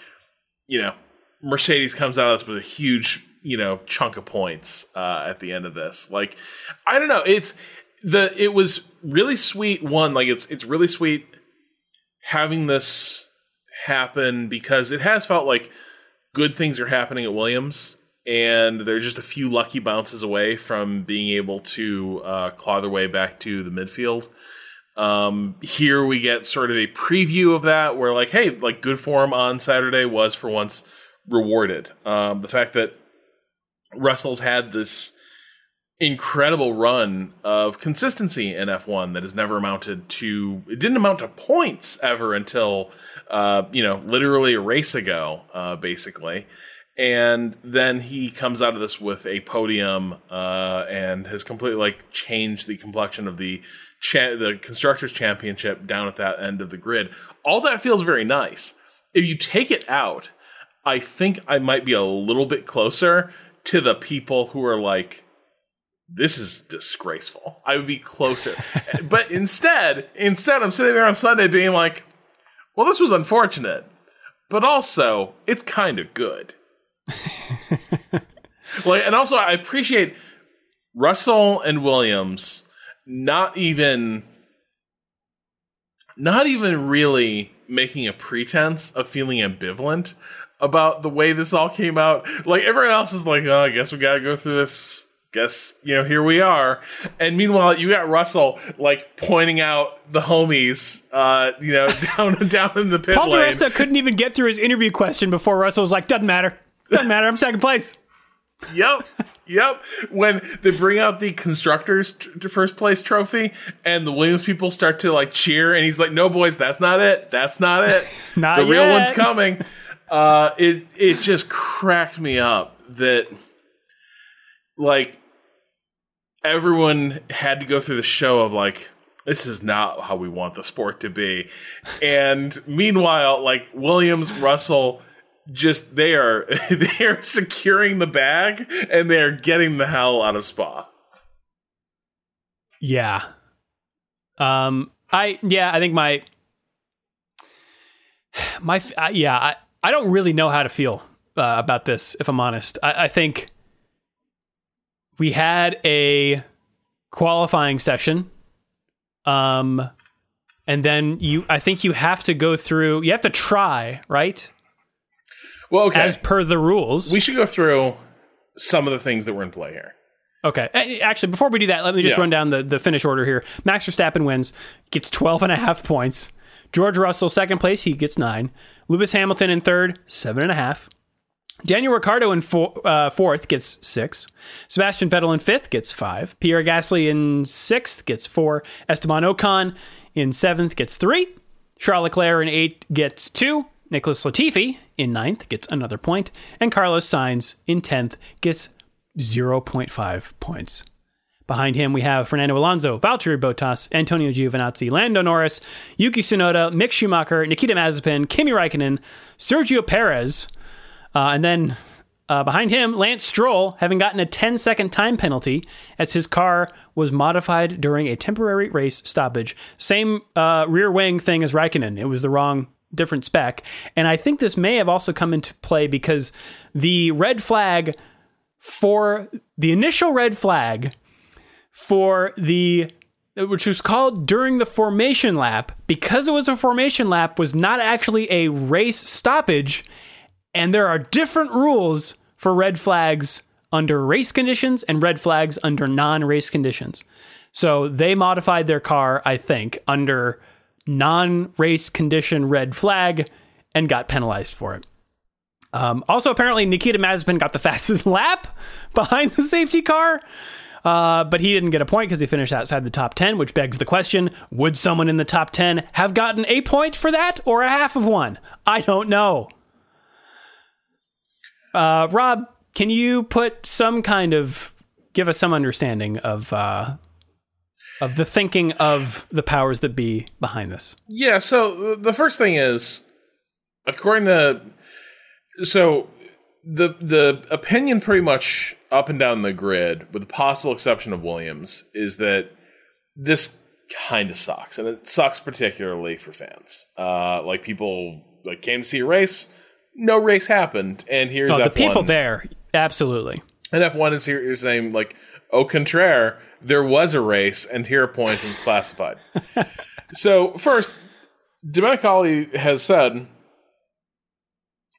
Speaker 2: you know Mercedes comes out of this with a huge you know chunk of points uh, at the end of this. Like I don't know, it's the it was really sweet. One like it's it's really sweet having this happen because it has felt like good things are happening at Williams. And they're just a few lucky bounces away from being able to uh, claw their way back to the midfield. Um, here we get sort of a preview of that, where like, hey, like good form on Saturday was for once rewarded. Um, the fact that Russell's had this incredible run of consistency in F1 that has never amounted to it didn't amount to points ever until uh, you know literally a race ago uh, basically and then he comes out of this with a podium uh, and has completely like changed the complexion of the cha- the constructors championship down at that end of the grid all that feels very nice if you take it out I think I might be a little bit closer to the people who are like this is disgraceful. I would be closer. *laughs* but instead, instead I'm sitting there on Sunday being like, well, this was unfortunate, but also it's kind of good. *laughs* like and also I appreciate Russell and Williams not even not even really making a pretense of feeling ambivalent about the way this all came out. Like everyone else is like, oh, I guess we gotta go through this. Guess you know here we are. And meanwhile you got russell like pointing out the homies uh you know *laughs* down down in the pit
Speaker 1: Paul
Speaker 2: lane.
Speaker 1: Di Resta couldn't even get through his interview question before Russell was like, "Doesn't matter, doesn't matter. I'm second place."
Speaker 2: yep yep when they bring out the constructors first place trophy and the williams people start to like cheer and he's like no boys that's not it. That's not it. *laughs*
Speaker 1: Not
Speaker 2: the real one's coming. Uh it it just cracked me up that like everyone had to go through the show of like this is not how we want the sport to be. And meanwhile like williams russell just they are *laughs* they are securing the bag and they are getting the hell out of Spa.
Speaker 1: Yeah. Um. I yeah. I think my my yeah. I I don't really know how to feel uh, about this. If I'm honest, I, I think we had a qualifying session. Um. And then you, I think you have to go through. You have to try, right?
Speaker 2: Well, okay.
Speaker 1: As per the rules.
Speaker 2: we should go through some of the things that were in play here.
Speaker 1: Okay. Actually, before we do that, let me just
Speaker 2: Yeah.
Speaker 1: run down the, the finish order here. Max Verstappen wins, gets 12 and a half points. George Russell, second place, he gets nine. Lewis Hamilton in third, seven and a half. Daniel Ricciardo in four, uh, fourth gets six. Sebastian Vettel in fifth gets five. Pierre Gasly in sixth gets four. Esteban Ocon in seventh gets three. Charles Leclerc in eighth gets two. Nicholas Latifi in ninth gets another. And Carlos Sainz in tenth gets 0.5 points. Behind him, we have Fernando Alonso, Valtteri Bottas, Antonio Giovinazzi, Lando Norris, Yuki Tsunoda, Mick Schumacher, Nikita Mazepin, Kimi Raikkonen, Sergio Perez, uh, and then uh, behind him, Lance Stroll, having gotten a 10 second time penalty as his car was modified during a temporary race stoppage. Same uh, rear wing thing as Raikkonen. It was the wrong, different spec. And I think this may have also come into play because the red flag for the initial red flag for the which was called during the formation lap because it was a formation lap was not actually a race stoppage and there are different rules for red flags under race conditions and red flags under non-race conditions so they modified their car i think under non-race condition red flag and got penalized for it um, also, apparently, Nikita Mazepin got the *laughs* fastest lap behind the safety car, uh, but he didn't get a point because he finished outside the top 10, which begs the question would someone in the top 10 have gotten a point for that or a half of one? I don't know. Uh, Rob, can you put some kind of give us some understanding of uh, of the thinking of the powers that be behind this?
Speaker 2: Yeah, so the first thing is according to so the the opinion pretty much up and down the grid with the possible exception of Williams is that this kind of sucks and it sucks particularly for fans. Uh like people like came to see a race, no race happened and here's
Speaker 1: Oh,
Speaker 2: F1
Speaker 1: the people there, absolutely.
Speaker 2: and F1 is here, is saying like au contraire, there was a race and here a point was classified. *laughs* so first, Domenicali has said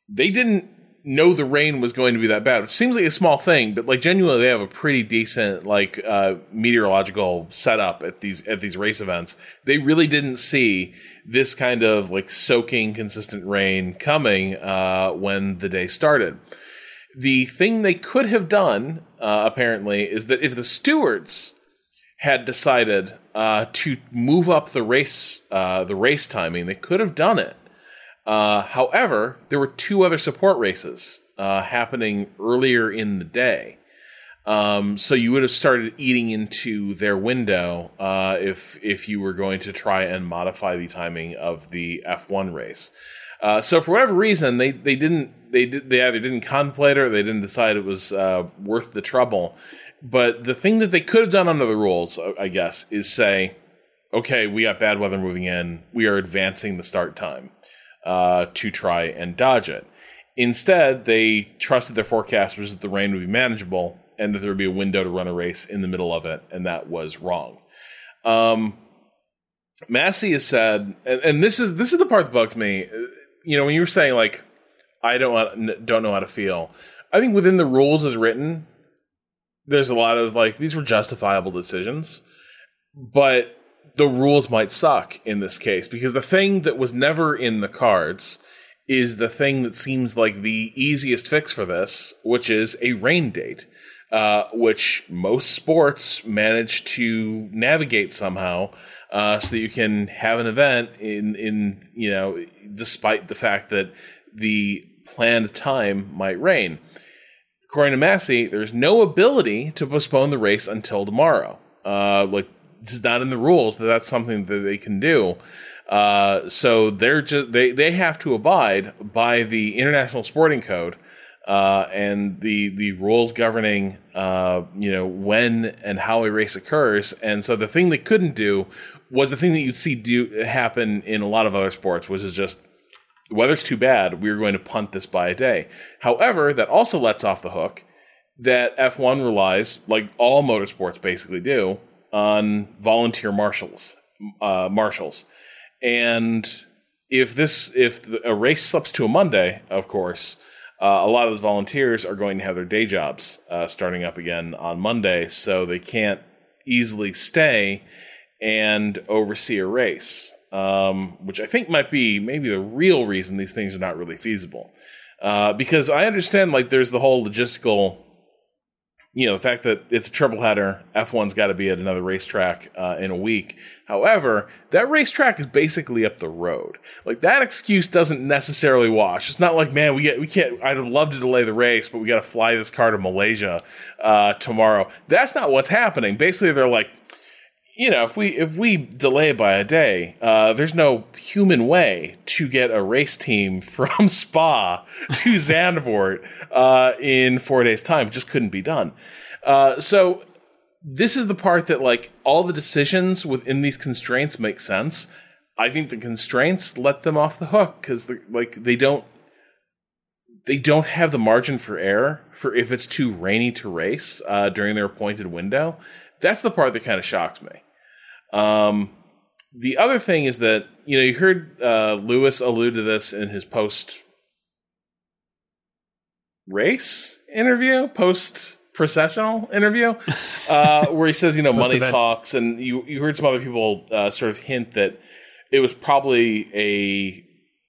Speaker 2: they didn't know the rain was going to be that bad. Which seems like a small thing, but like genuinely, they have a pretty decent like uh, meteorological setup at these at these race events. They really didn't see this kind of like soaking consistent rain coming uh, when the day started. The thing they could have done, uh, apparently, is that if the stewards had decided uh, to move up the race uh, the race timing, they could have done it. Uh, however, there were two other support races uh, happening earlier in the day. Um, so you would have started eating into their window uh, if if you were going to try and modify the timing of the F1 race. Uh, so for whatever reason, they they didn't they did, they either didn't contemplate it or they didn't decide it was uh, worth the trouble. But the thing that they could have done under the rules, I guess, is say, okay, we got bad weather moving in. We are advancing the start time uh, to try and dodge it. Instead, they trusted their forecasters that the rain would be manageable and that there would be a window to run a race in the middle of it, and that was wrong. Um, Masi has said, and, and this is this is the part that bugs me. You know, when you were saying like, I don't want, don't know how to feel. I think within the rules as written, there's a lot of like these were justifiable decisions, but the rules might suck in this case because the thing that was never in the cards is the thing that seems like the easiest fix for this, which is a rain date, uh, which most sports manage to navigate somehow, uh, so that you can have an event in in you know despite the fact that the planned time might rain. According to Masi, there's no ability to postpone the race until tomorrow. Uh, like it's not in the rules that that's something that they can do. Uh, so they're just they they have to abide by the International Sporting Code uh, and the the rules governing uh, you know when and how a race occurs. And so the thing they couldn't do was the thing that you'd see do happen in a lot of other sports, which is just the weather's too bad. We're going to punt this by a day. However, that also lets off the hook that F1 relies, like all motorsports basically do, on volunteer marshals. Uh, marshals, and if this if a race slips to a Monday, of course, uh, a lot of those volunteers are going to have their day jobs uh, starting up again on Monday, so they can't easily stay and oversee a race, um, which I think might be maybe the real reason these things are not really feasible. Uh, because I understand, like, there's the whole logistical you know, the fact that it's a triple header, F1's got to be at another racetrack uh, in a week. However, that racetrack is basically up the road. Like that excuse doesn't necessarily wash. It's not like, man, we get we can't. I'd love to delay the race, but we got to fly this car to Malaysia uh, tomorrow. That's not what's happening. Basically, they're like, you know, if we if we delay by a day, uh, there's no human way to get a race team *laughs* from Spa to *laughs* Zandvoort uh, in four days' time. It just couldn't be done. Uh, so this is the part that like all the decisions within these constraints make sense. I think the constraints let them off the hook because like they don't they don't have the margin for error for if it's too rainy to race uh, during their appointed window. That's the part that kind of shocks me. Um, the other thing is that you know you heard uh, Lewis allude to this in his post race interview, post processional interview, uh, *laughs* where he says you know money talks, and you you heard some other people uh, sort of hint that it was probably a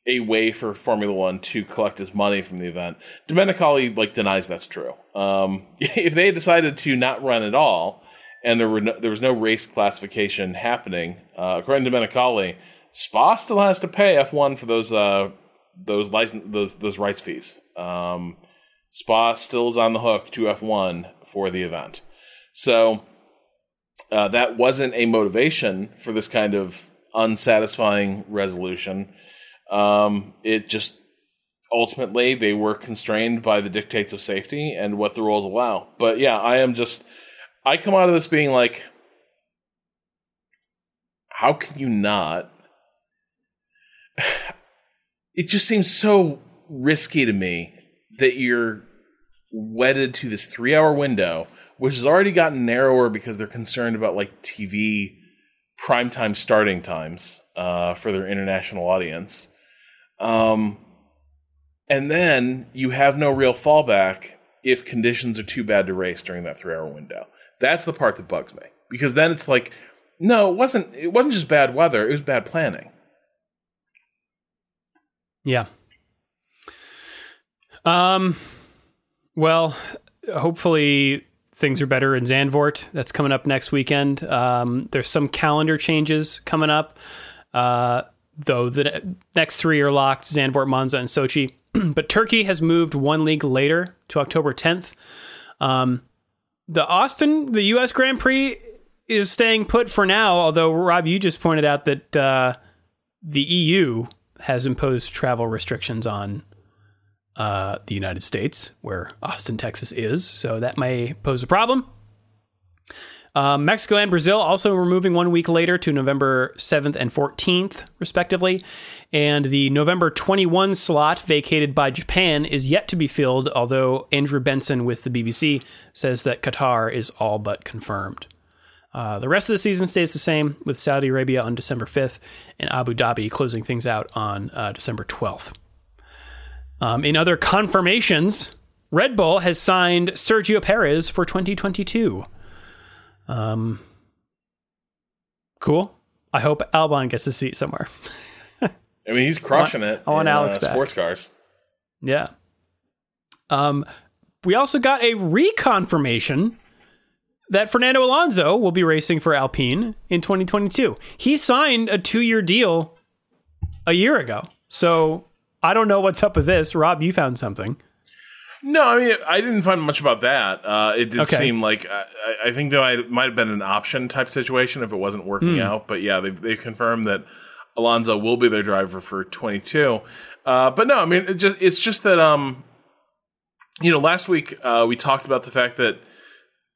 Speaker 2: a way for Formula One to collect his money from the event. Domenicali like denies that's true. Um, *laughs* if they had decided to not run at all, and there were no, there was no race classification happening. Uh, according to Domenicali, Spa still has to pay F1 for those uh, those license those those rights fees. Um, Spa still is on the hook to F1 for the event. So uh, that wasn't a motivation for this kind of unsatisfying resolution. Um, it just ultimately they were constrained by the dictates of safety and what the rules allow. But yeah, I am just I come out of this being like, how can you not? *sighs* It just seems so risky to me that you're wedded to this three hour window, which has already gotten narrower because they're concerned about like TV primetime starting times uh, for their international audience. Um, and then you have no real fallback if conditions are too bad to race during that three hour window. That's the part that bugs me because then it's like, no, it wasn't. It wasn't just bad weather; it was bad planning.
Speaker 1: Yeah. Um. Well, hopefully things are better in Zandvoort. That's coming up next weekend. Um, there's some calendar changes coming up. Uh, though the next three are locked: Zandvoort, Monza, and Sochi. *clears throat* but Turkey has moved one league later to October 10th. Um, the Austin, the U.S. Grand Prix is staying put for now. Although Rob, you just pointed out that uh, the EU has imposed travel restrictions on uh, the United States, where Austin, Texas is. So that may pose a problem. Um, Mexico and Brazil also were moving one week later to November 7th and 14th, respectively. And the November 21 slot vacated by Japan is yet to be filled, although Andrew Benson with the BBC says that Qatar is all but confirmed. Uh, the rest of the season stays the same, with Saudi Arabia on December 5th and Abu Dhabi closing things out on uh, December 12th. Um, in other confirmations, Red Bull has signed Sergio Perez for 2022. Um, cool. I hope Albon gets a seat somewhere. *laughs*
Speaker 2: I mean, he's crushing
Speaker 1: I
Speaker 2: want,
Speaker 1: it. I want
Speaker 2: in,
Speaker 1: Alex
Speaker 2: uh,
Speaker 1: back.
Speaker 2: sports cars.
Speaker 1: Yeah. Um, we also got a reconfirmation that Fernando Alonso will be racing for Alpine in 2022. He signed a two-year deal a year ago, so I don't know what's up with this. Rob, you found something.
Speaker 2: No, I mean, I didn't find much about that. Uh, it did
Speaker 1: Okay.
Speaker 2: seem like I, I think that might, might have been an option type situation if it wasn't working
Speaker 1: Hmm.
Speaker 2: out. But yeah, they've, they've confirmed that Alonso will be their driver for 22. Uh, but no, I mean, it just, it's just that, um, you know, last week uh, we talked about the fact that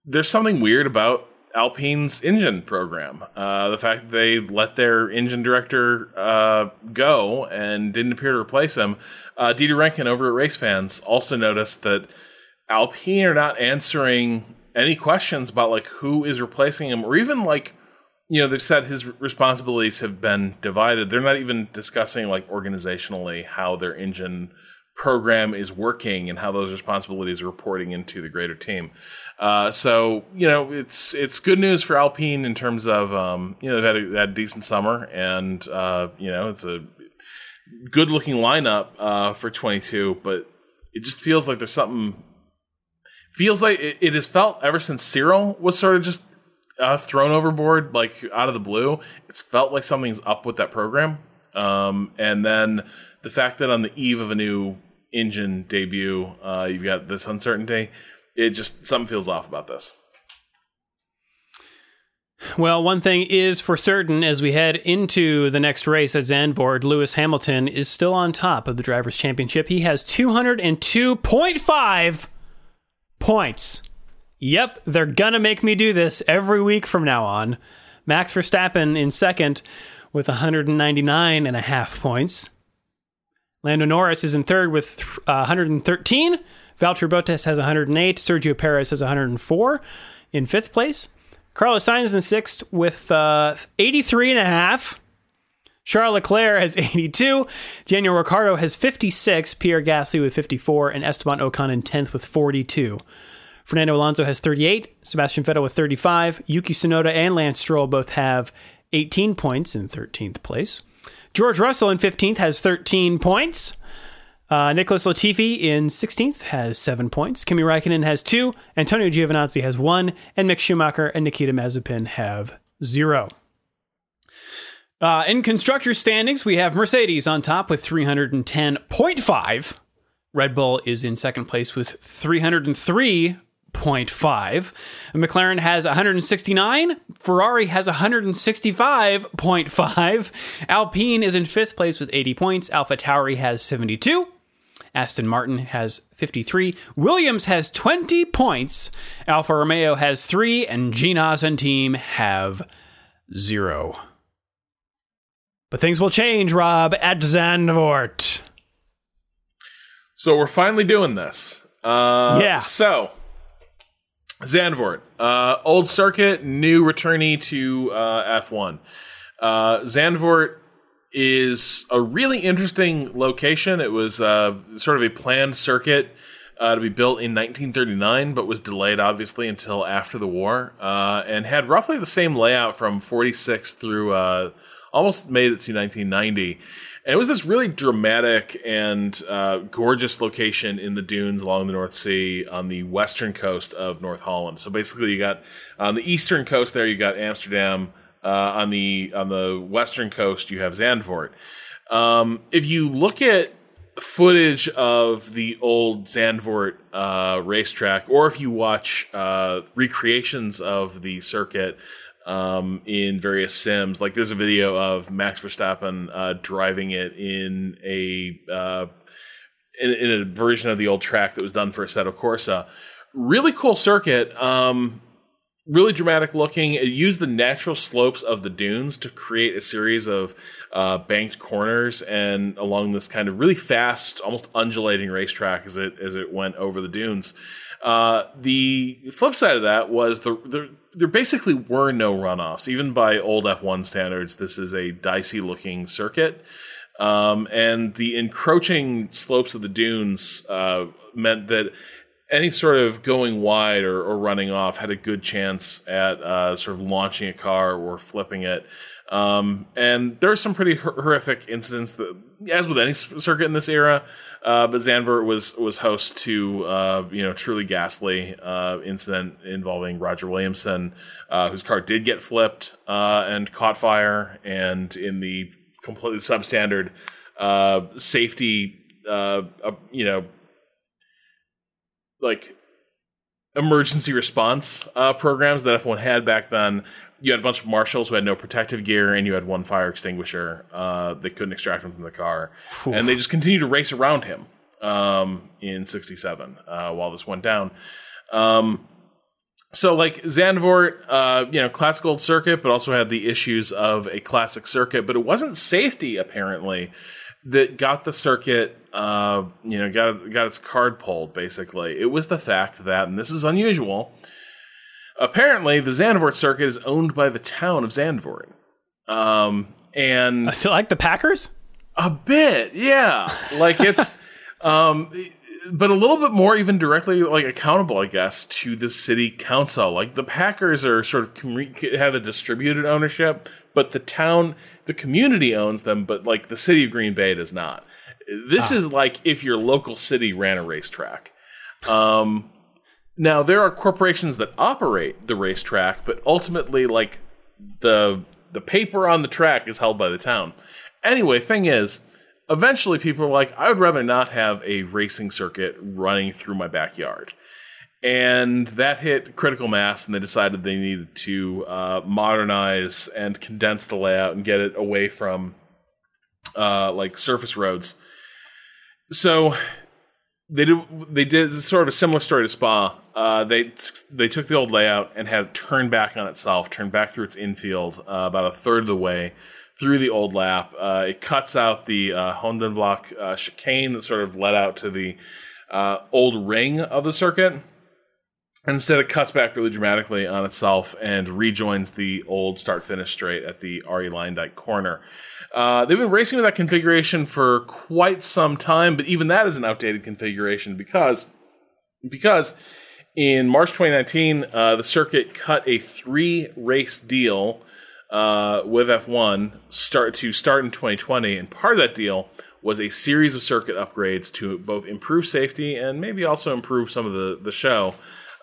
Speaker 2: there's something weird about Alpine's engine program. Uh, the fact that they let their engine director uh, go and didn't appear to replace him. Uh, Dieter over at Race Fans also noticed that Alpine are not answering any questions about like who is replacing him, or even like you know they've said his responsibilities have been divided. They're not even discussing like organizationally how their engine program is working and how those responsibilities are reporting into the greater team. Uh, so you know it's it's good news for Alpine in terms of um, you know they've had a, had a decent summer and uh, you know it's a good looking lineup uh, for 22, but it just feels like there's something feels like it, it has felt ever since Cyril was sort of just uh, thrown overboard like out of the blue. It's felt like something's up with that program. Um, and then the fact that on the eve of a new engine debut, uh, you've got this uncertainty. It just something feels off about this.
Speaker 1: Well, one thing is for certain as we head into the next race at Zandvoort, Lewis Hamilton is still on top of the Drivers' Championship. He has 202.5 points. Yep, they're gonna make me do this every week from now on. Max Verstappen in second with 199 and a half points. Lando Norris is in third with uh, 113. Valtteri Bottas has 108. Sergio Perez has 104 in fifth place. Carlos Sainz in sixth with uh, 83 and a half. Charles Leclerc has *laughs* 82. Daniel Ricciardo has 56. Pierre Gasly with 54. And Esteban Ocon in 10th with 42. Fernando Alonso has 38. Sebastian Vettel with 35. Yuki Tsunoda and Lance Stroll both have 18 points in 13th place. George Russell in 15th has 13 points. Uh, Nicholas Latifi in 16th has seven points. Kimi Raikkonen has two. Antonio Giovinazzi has one. And Mick Schumacher and Nikita Mazepin have zero. Uh, in constructor standings, we have Mercedes on top with 310.5. Red Bull is in second place with 303 0.5. McLaren has 169. Ferrari has 165.5. Alpine is in fifth place with 80 points. AlphaTauri has 72. Aston Martin has 53. Williams has 20 points. Alfa Romeo has three. And Gene Haas and team have zero. But things will change, Rob, at Zandvoort.
Speaker 2: So we're finally doing this. Uh,
Speaker 1: yeah.
Speaker 2: So Zandvoort, uh, old circuit, new returnee to uh, F1. Uh, Zandvoort is a really interesting location. It was uh, sort of a planned circuit uh, to be built in 1939, but was delayed obviously until after the war, uh, and had roughly the same layout from 46 through almost made it to 1990. And it was this really dramatic and uh, gorgeous location in the dunes along the North Sea on the western coast of North Holland. So basically, you got on the eastern coast there, you got Amsterdam. Uh, on the on the western coast, you have Zandvoort. Um, if you look at footage of the old Zandvoort uh, racetrack, or if you watch uh, recreations of the circuit, um, in various sims. Like there's a video of Max Verstappen uh, driving it in a uh, in, in, a version of the old track that was done for Assetto Corsa. Really cool circuit. Um, really dramatic looking. It used the natural slopes of the dunes to create a series of uh, banked corners and along this kind of really fast, almost undulating racetrack as it as it went over the dunes. Uh, the flip side of that was the, the there basically were no runoffs, even by old F1 standards. This is a dicey looking circuit. Um, and the encroaching slopes of the dunes uh, meant that any sort of going wide or, or, running off had a good chance at uh, sort of launching a car or flipping it. Um, and there are some pretty horrific incidents that, as with any circuit in this era, uh, but Zandvoort was was host to uh, you know truly ghastly uh, incident involving Roger Williamson, uh, whose car did get flipped uh, and caught fire, and in the completely substandard uh, safety, you know, like emergency response programs that F1 had back then. You had a bunch of marshals who had no protective gear, and you had one fire extinguisher. Uh, they couldn't extract him from the car, and they just continued to race around him um, in '67 uh, while this went down. Um, so, like Zandvoort, uh, you know, classic old circuit, but also had the issues of a classic circuit. But it wasn't safety apparently that got the circuit, uh, you know, got got its card pulled. Basically, it was the fact that, and this is unusual. Apparently, the Zandvoort circuit is owned by the town of Zandvoort, um, and
Speaker 1: I still like the Packers?
Speaker 2: a bit, yeah, like it's, *laughs* um, but a little bit more even directly like accountable, I guess, to the city council. Like the Packers are sort of commu- have a distributed ownership, but the town, the community owns them, but like the city of Green Bay does not. This is like if your local city ran a racetrack. Um, now there are corporations that operate the racetrack, but ultimately, like the the paper on the track is held by the town. Anyway, thing is, eventually people are like, I would rather not have a racing circuit running through my backyard. And that hit critical mass, and they decided they needed to uh, modernize and condense the layout and get it away from uh, like surface roads. So they did they did sort of a similar story to Spa. Uh, they they took the old layout and had it turn back on itself, turn back through its infield uh, about a third of the way through the old lap. Uh, it cuts out the uh, Hondenvlak uh, chicane that sort of led out to the uh, old ring of the circuit. Instead, it cuts back really dramatically on itself and rejoins the old start finish straight at the Arie Luyendyk corner. Uh, they've been racing with that configuration for quite some time, but even that is an outdated configuration because because in March 2019, uh, the circuit cut a three race deal uh, with F1 start to start in 2020, and part of that deal was a series of circuit upgrades to both improve safety and maybe also improve some of the the show.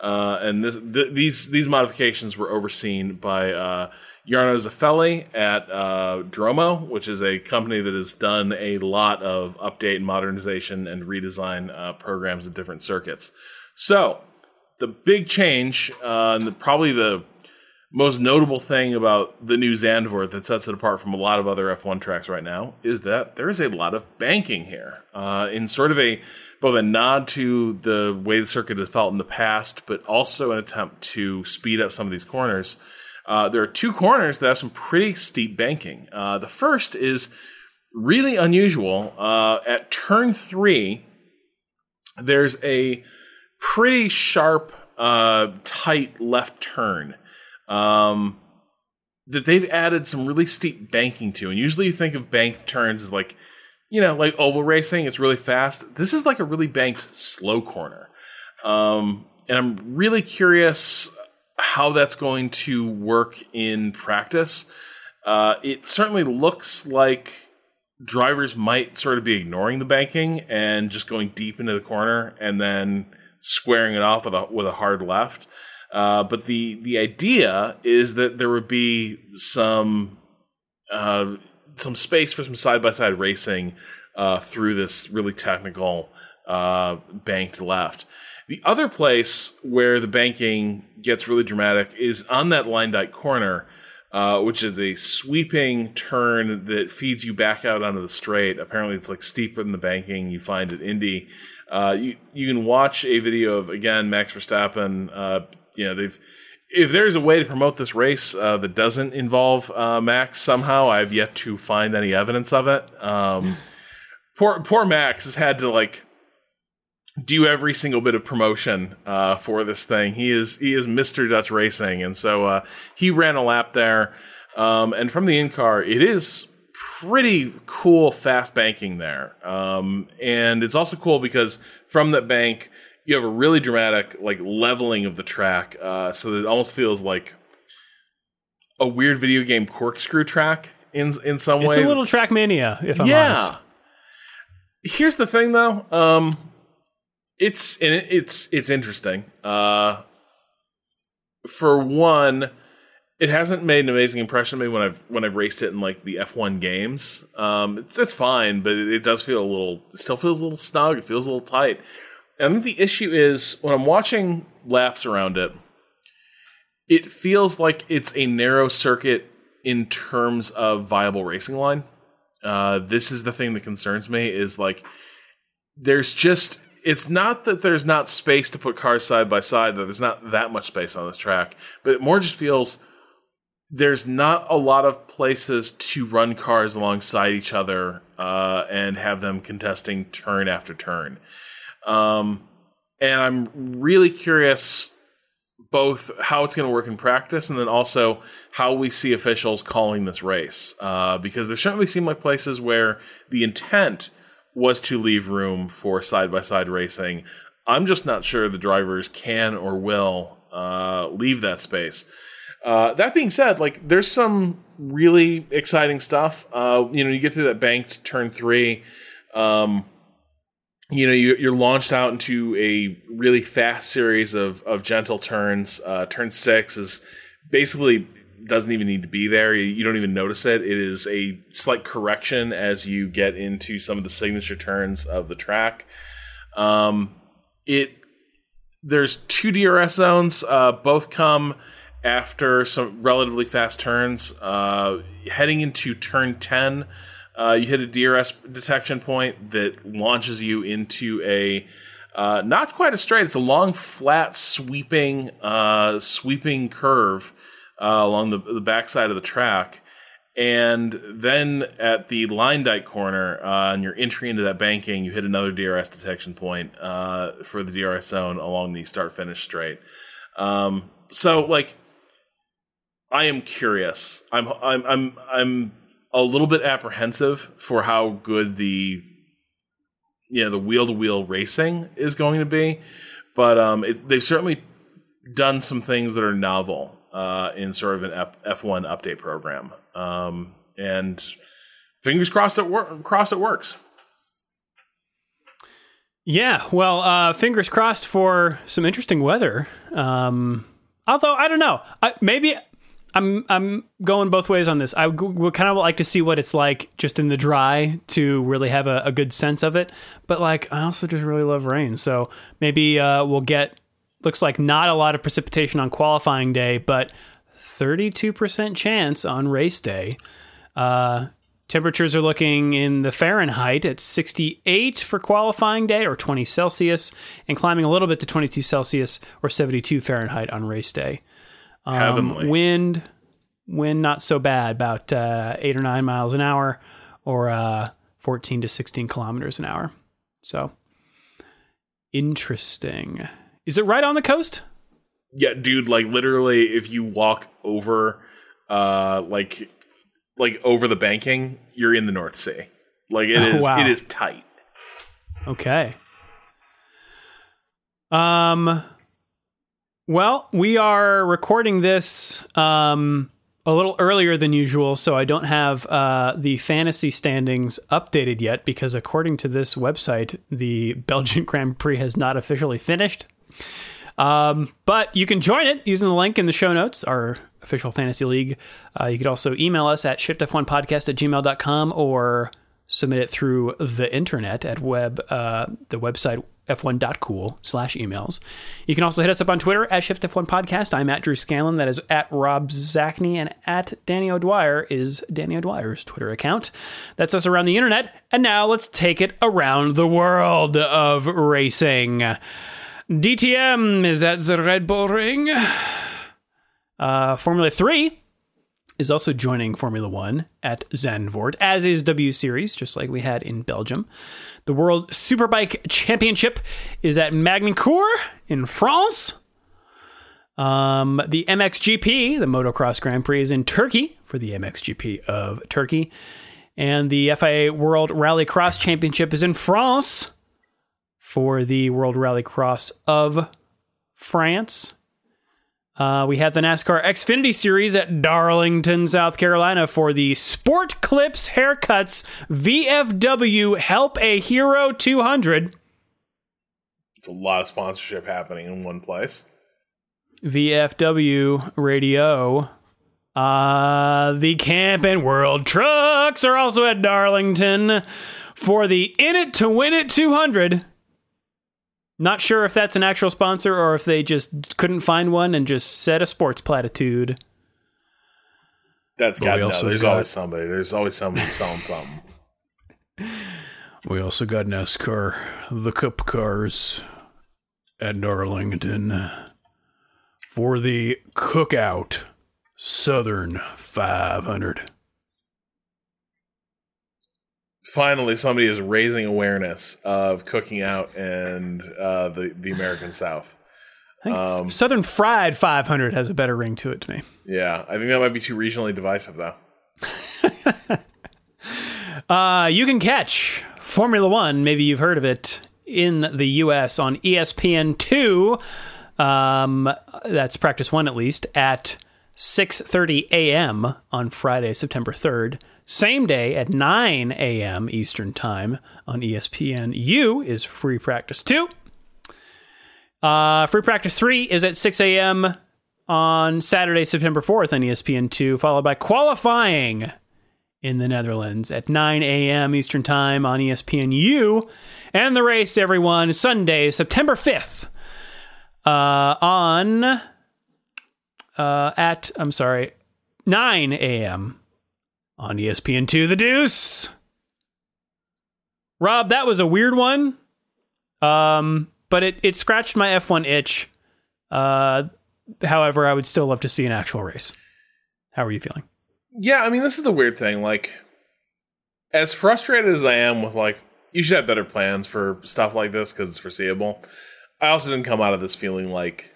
Speaker 2: Uh, and this, th- these these modifications were overseen by uh, Jarno Zaffelli at uh, Dromo, which is a company that has done a lot of update, and modernization, and redesign uh, programs at different circuits. So the big change, uh, and the, probably the most notable thing about the new Zandvoort that sets it apart from a lot of other F1 tracks right now is that there is a lot of banking here, uh, in sort of a both a nod to the way the circuit has felt in the past, but also an attempt to speed up some of these corners. Uh, there are two corners that have some pretty steep banking. Uh, the first is really unusual. Uh, at turn three, there's a pretty sharp, uh, tight left turn um, that they've added some really steep banking to. And usually you think of banked turns as like, you know, like oval racing, it's really fast. This is like a really banked slow corner. Um, and I'm really curious how that's going to work in practice. Uh, it certainly looks like drivers might sort of be ignoring the banking and just going deep into the corner and then squaring it off with a with a hard left. Uh, but the the idea is that there would be some uh, some space for some side by side racing uh, through this really technical uh, banked left. The other place where the banking gets really dramatic is on that line Luyendyk corner, uh, which is a sweeping turn that feeds you back out onto the straight. Apparently, it's like steeper than the banking you find at Indy. Uh, you you can watch a video of again Max Verstappen. Uh, you know they've if there's a way to promote this race uh, that doesn't involve uh, Max somehow, I've yet to find any evidence of it. Um, *sighs* poor poor Max has had to like do every single bit of promotion uh, for this thing. He is he is Mister Dutch Racing, and so uh, he ran a lap there. Um, and from the in car, it is pretty cool fast banking there. Um, and it's also cool because from that bank, you have a really dramatic like leveling of the track, uh, so that it almost feels like a weird video game corkscrew track in in some
Speaker 1: It's
Speaker 2: ways.
Speaker 1: It's a little Trackmania, if I'm honest.
Speaker 2: yeah.
Speaker 1: honest.
Speaker 2: Here's the thing, though. Um, it's it's it's interesting. Uh, for one, it hasn't made an amazing impression on me when I've when I've raced it in like the F1 games. Um, it's, it's fine, but it, it does feel a little. It still feels a little snug. It feels a little tight. I think the issue is when I'm watching laps around it, it feels like it's a narrow circuit in terms of viable racing line. Uh, this is the thing that concerns me is like there's just it's not that there's not space to put cars side by side that there's not that much space on this track but it more just feels there's not a lot of places to run cars alongside each other uh, and have them contesting turn after turn um, and i'm really curious both how it's going to work in practice and then also how we see officials calling this race. Uh, because there certainly seem like places where the intent was to leave room for side by side racing. I'm just not sure the drivers can or will uh, leave that space. Uh, that being said, like there's some really exciting stuff. Uh, you know, you get through that banked turn three. Um, you know you, are launched out into a really fast series of of gentle turns. Uh, turn six is basically doesn't even need to be there. You, don't even notice it. It is a slight correction as you get into some of the signature turns of the track. Um, it there's two DRS zones. Uh, both come after some relatively fast turns. Uh, heading into turn ten uh, you hit a DRS detection point that launches you into a uh, not quite a straight. It's a long, flat, sweeping, uh, sweeping curve uh, along the, the backside of the track. And then at the Luyendyk corner, uh, on your entry into that banking, you hit another DRS detection point uh, for the DRS zone along the start finish straight. Um, so, like, I am curious. I'm I'm I'm I'm a little bit apprehensive for how good the yeah the wheel to wheel racing is going to be, but um, it, they've certainly done some things that are novel uh, in sort of an F one update program, um, and fingers crossed it wor- crossed it works.
Speaker 1: Yeah, well, uh, fingers crossed for some interesting weather. Um, although I don't know, I, maybe I'm I'm going both ways on this. I would kind of like to see what it's like just in the dry to really have a, a good sense of it. But like, I also just really love rain, so maybe uh, we'll get. Looks like not a lot of precipitation on qualifying day, but 32% chance on race day. Uh, temperatures are looking in the Fahrenheit at 68 for qualifying day or 20 Celsius, and climbing a little bit to 22 Celsius or 72 Fahrenheit on race day. Um, Heavenly. Wind, wind not so bad, about uh, eight or nine miles an hour, or uh, 14 to 16 kilometers an hour. So interesting. Is it right on the coast?
Speaker 2: Yeah, dude. Like literally, if you walk over, uh, like like over the banking, you're in the North Sea. Like it *laughs* is, wow. it is tight.
Speaker 1: Okay. Um, well, we are recording this um, a little earlier than usual, so I don't have uh, the fantasy standings updated yet because, according to this website, the Belgian *laughs* Grand Prix has not officially finished. Um, but you can join it using the link in the show notes, our official fantasy league. Uh, you could also email us at shiftf1podcast at gmail.com or submit it through the internet at web uh, the website f1.cool slash emails. You can also hit us up on Twitter at ShiftF1 Podcast. I'm at Drew Scanlon. That is at Rob Zacny. And at Danny O'Dwyer is Danny O'Dwyer's Twitter account. That's us around the internet. And now let's take it around the world of racing. DTM is at the Red Bull Ring. Uh, Formula 3 is also joining Formula One at Zandvoort, as is W Series, just like we had in Belgium. The World Superbike Championship is at Magny-Cours in France. Um, the MXGP, the Motocross Grand Prix, is in Turkey for the MXGP of Turkey. And the FIA World Rallycross Championship is in France for the World Rallycross of France. Uh, we have the NASCAR Xfinity Series at Darlington, South Carolina for the Sport Clips Haircuts VFW Help a Hero 200.
Speaker 2: It's a lot of sponsorship happening in one place.
Speaker 1: VFW Radio. Uh, the Camping World Trucks are also at Darlington for the In It to Win It 200. Not sure if that's an actual sponsor or if they just couldn't find one and just said a sports platitude.
Speaker 2: That's got
Speaker 3: we
Speaker 2: no.
Speaker 3: also
Speaker 2: There's
Speaker 3: got-
Speaker 2: always somebody. There's always somebody selling something. *laughs*
Speaker 3: We also got NASCAR, the Cup cars at Darlington for the Cookout Southern 500.
Speaker 2: Finally, somebody is raising awareness of cooking out and uh, the the American South.
Speaker 1: I think
Speaker 2: Um,
Speaker 1: Southern Fried 500 has a better ring to it to me.
Speaker 2: Yeah, I think that might be too regionally divisive, though. *laughs*
Speaker 1: Uh, you can catch Formula One, maybe you've heard of it, in the U.S. on E ESPN2. Um, that's practice one at least at 6:30 a.m. on Friday, September 3rd. Same day at 9 a.m. Eastern Time on ESPN. U is free practice two. Uh, free practice three is at 6 a.m. on Saturday, September 4th on E ESPN2, followed by qualifying in the Netherlands at 9 a.m. Eastern Time on E U. And the race, everyone, Sunday, September 5th uh, on, uh, at, I'm sorry, 9 a.m. on E ESPN2 The Deuce. Rob, that was a weird one. Um, but it, it scratched my F1 itch. Uh, however, I would still love to see an actual race. How are you feeling?
Speaker 2: Yeah, I mean, this is the weird thing. Like, as frustrated as I am with like, you should have better plans for stuff like this because it's foreseeable. I also didn't come out of this feeling like.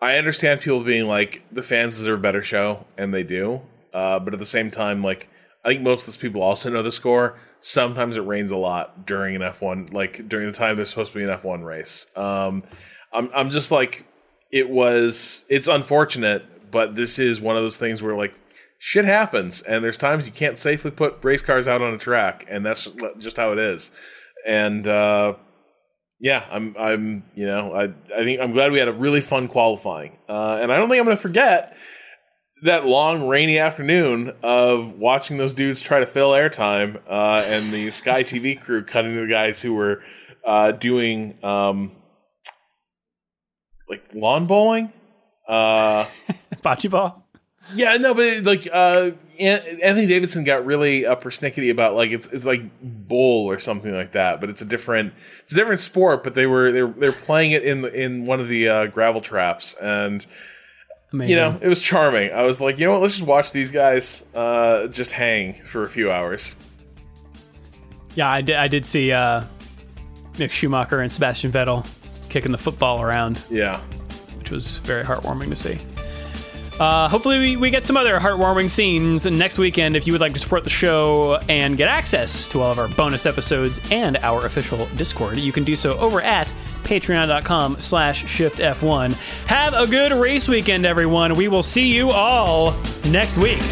Speaker 2: I understand people being like the fans deserve a better show, and they do. Uh, but at the same time, like I think most of those people also know the score. Sometimes it rains a lot during an F one, like during the time there's supposed to be an F one race. Um, I'm I'm just like it was. It's unfortunate, but this is one of those things where like shit happens, and there's times you can't safely put race cars out on a track, and that's just, how it is. And uh, yeah, I'm I'm you know I I think I'm glad we had a really fun qualifying, uh, and I don't think I'm going to forget that long rainy afternoon of watching those dudes try to fill airtime uh, and the Sky TV crew cutting to the guys who were uh, doing um, like lawn bowling. Uh, *laughs*
Speaker 1: Bocce ball?
Speaker 2: yeah, no, but like uh, Anthony Davidson got really uh, persnickety about like it's it's like bowl or something like that, but it's a different it's a different sport. But they were they're they're playing it in in one of the uh, gravel traps, and
Speaker 1: Amazing.
Speaker 2: you know it was charming. I was like, you know what, let's just watch these guys uh, just hang for a few hours.
Speaker 1: Yeah, I did, I did see uh, Mick Schumacher and Sebastian Vettel kicking the football around,
Speaker 2: Yeah,
Speaker 1: which was very heartwarming to see. Uh, hopefully, we, we get some other heartwarming scenes next weekend. If you would like to support the show and get access to all of our bonus episodes and our official Discord, you can do so over at patreon.com slash shiftf1. Have a good race weekend, everyone. We will see you all next week.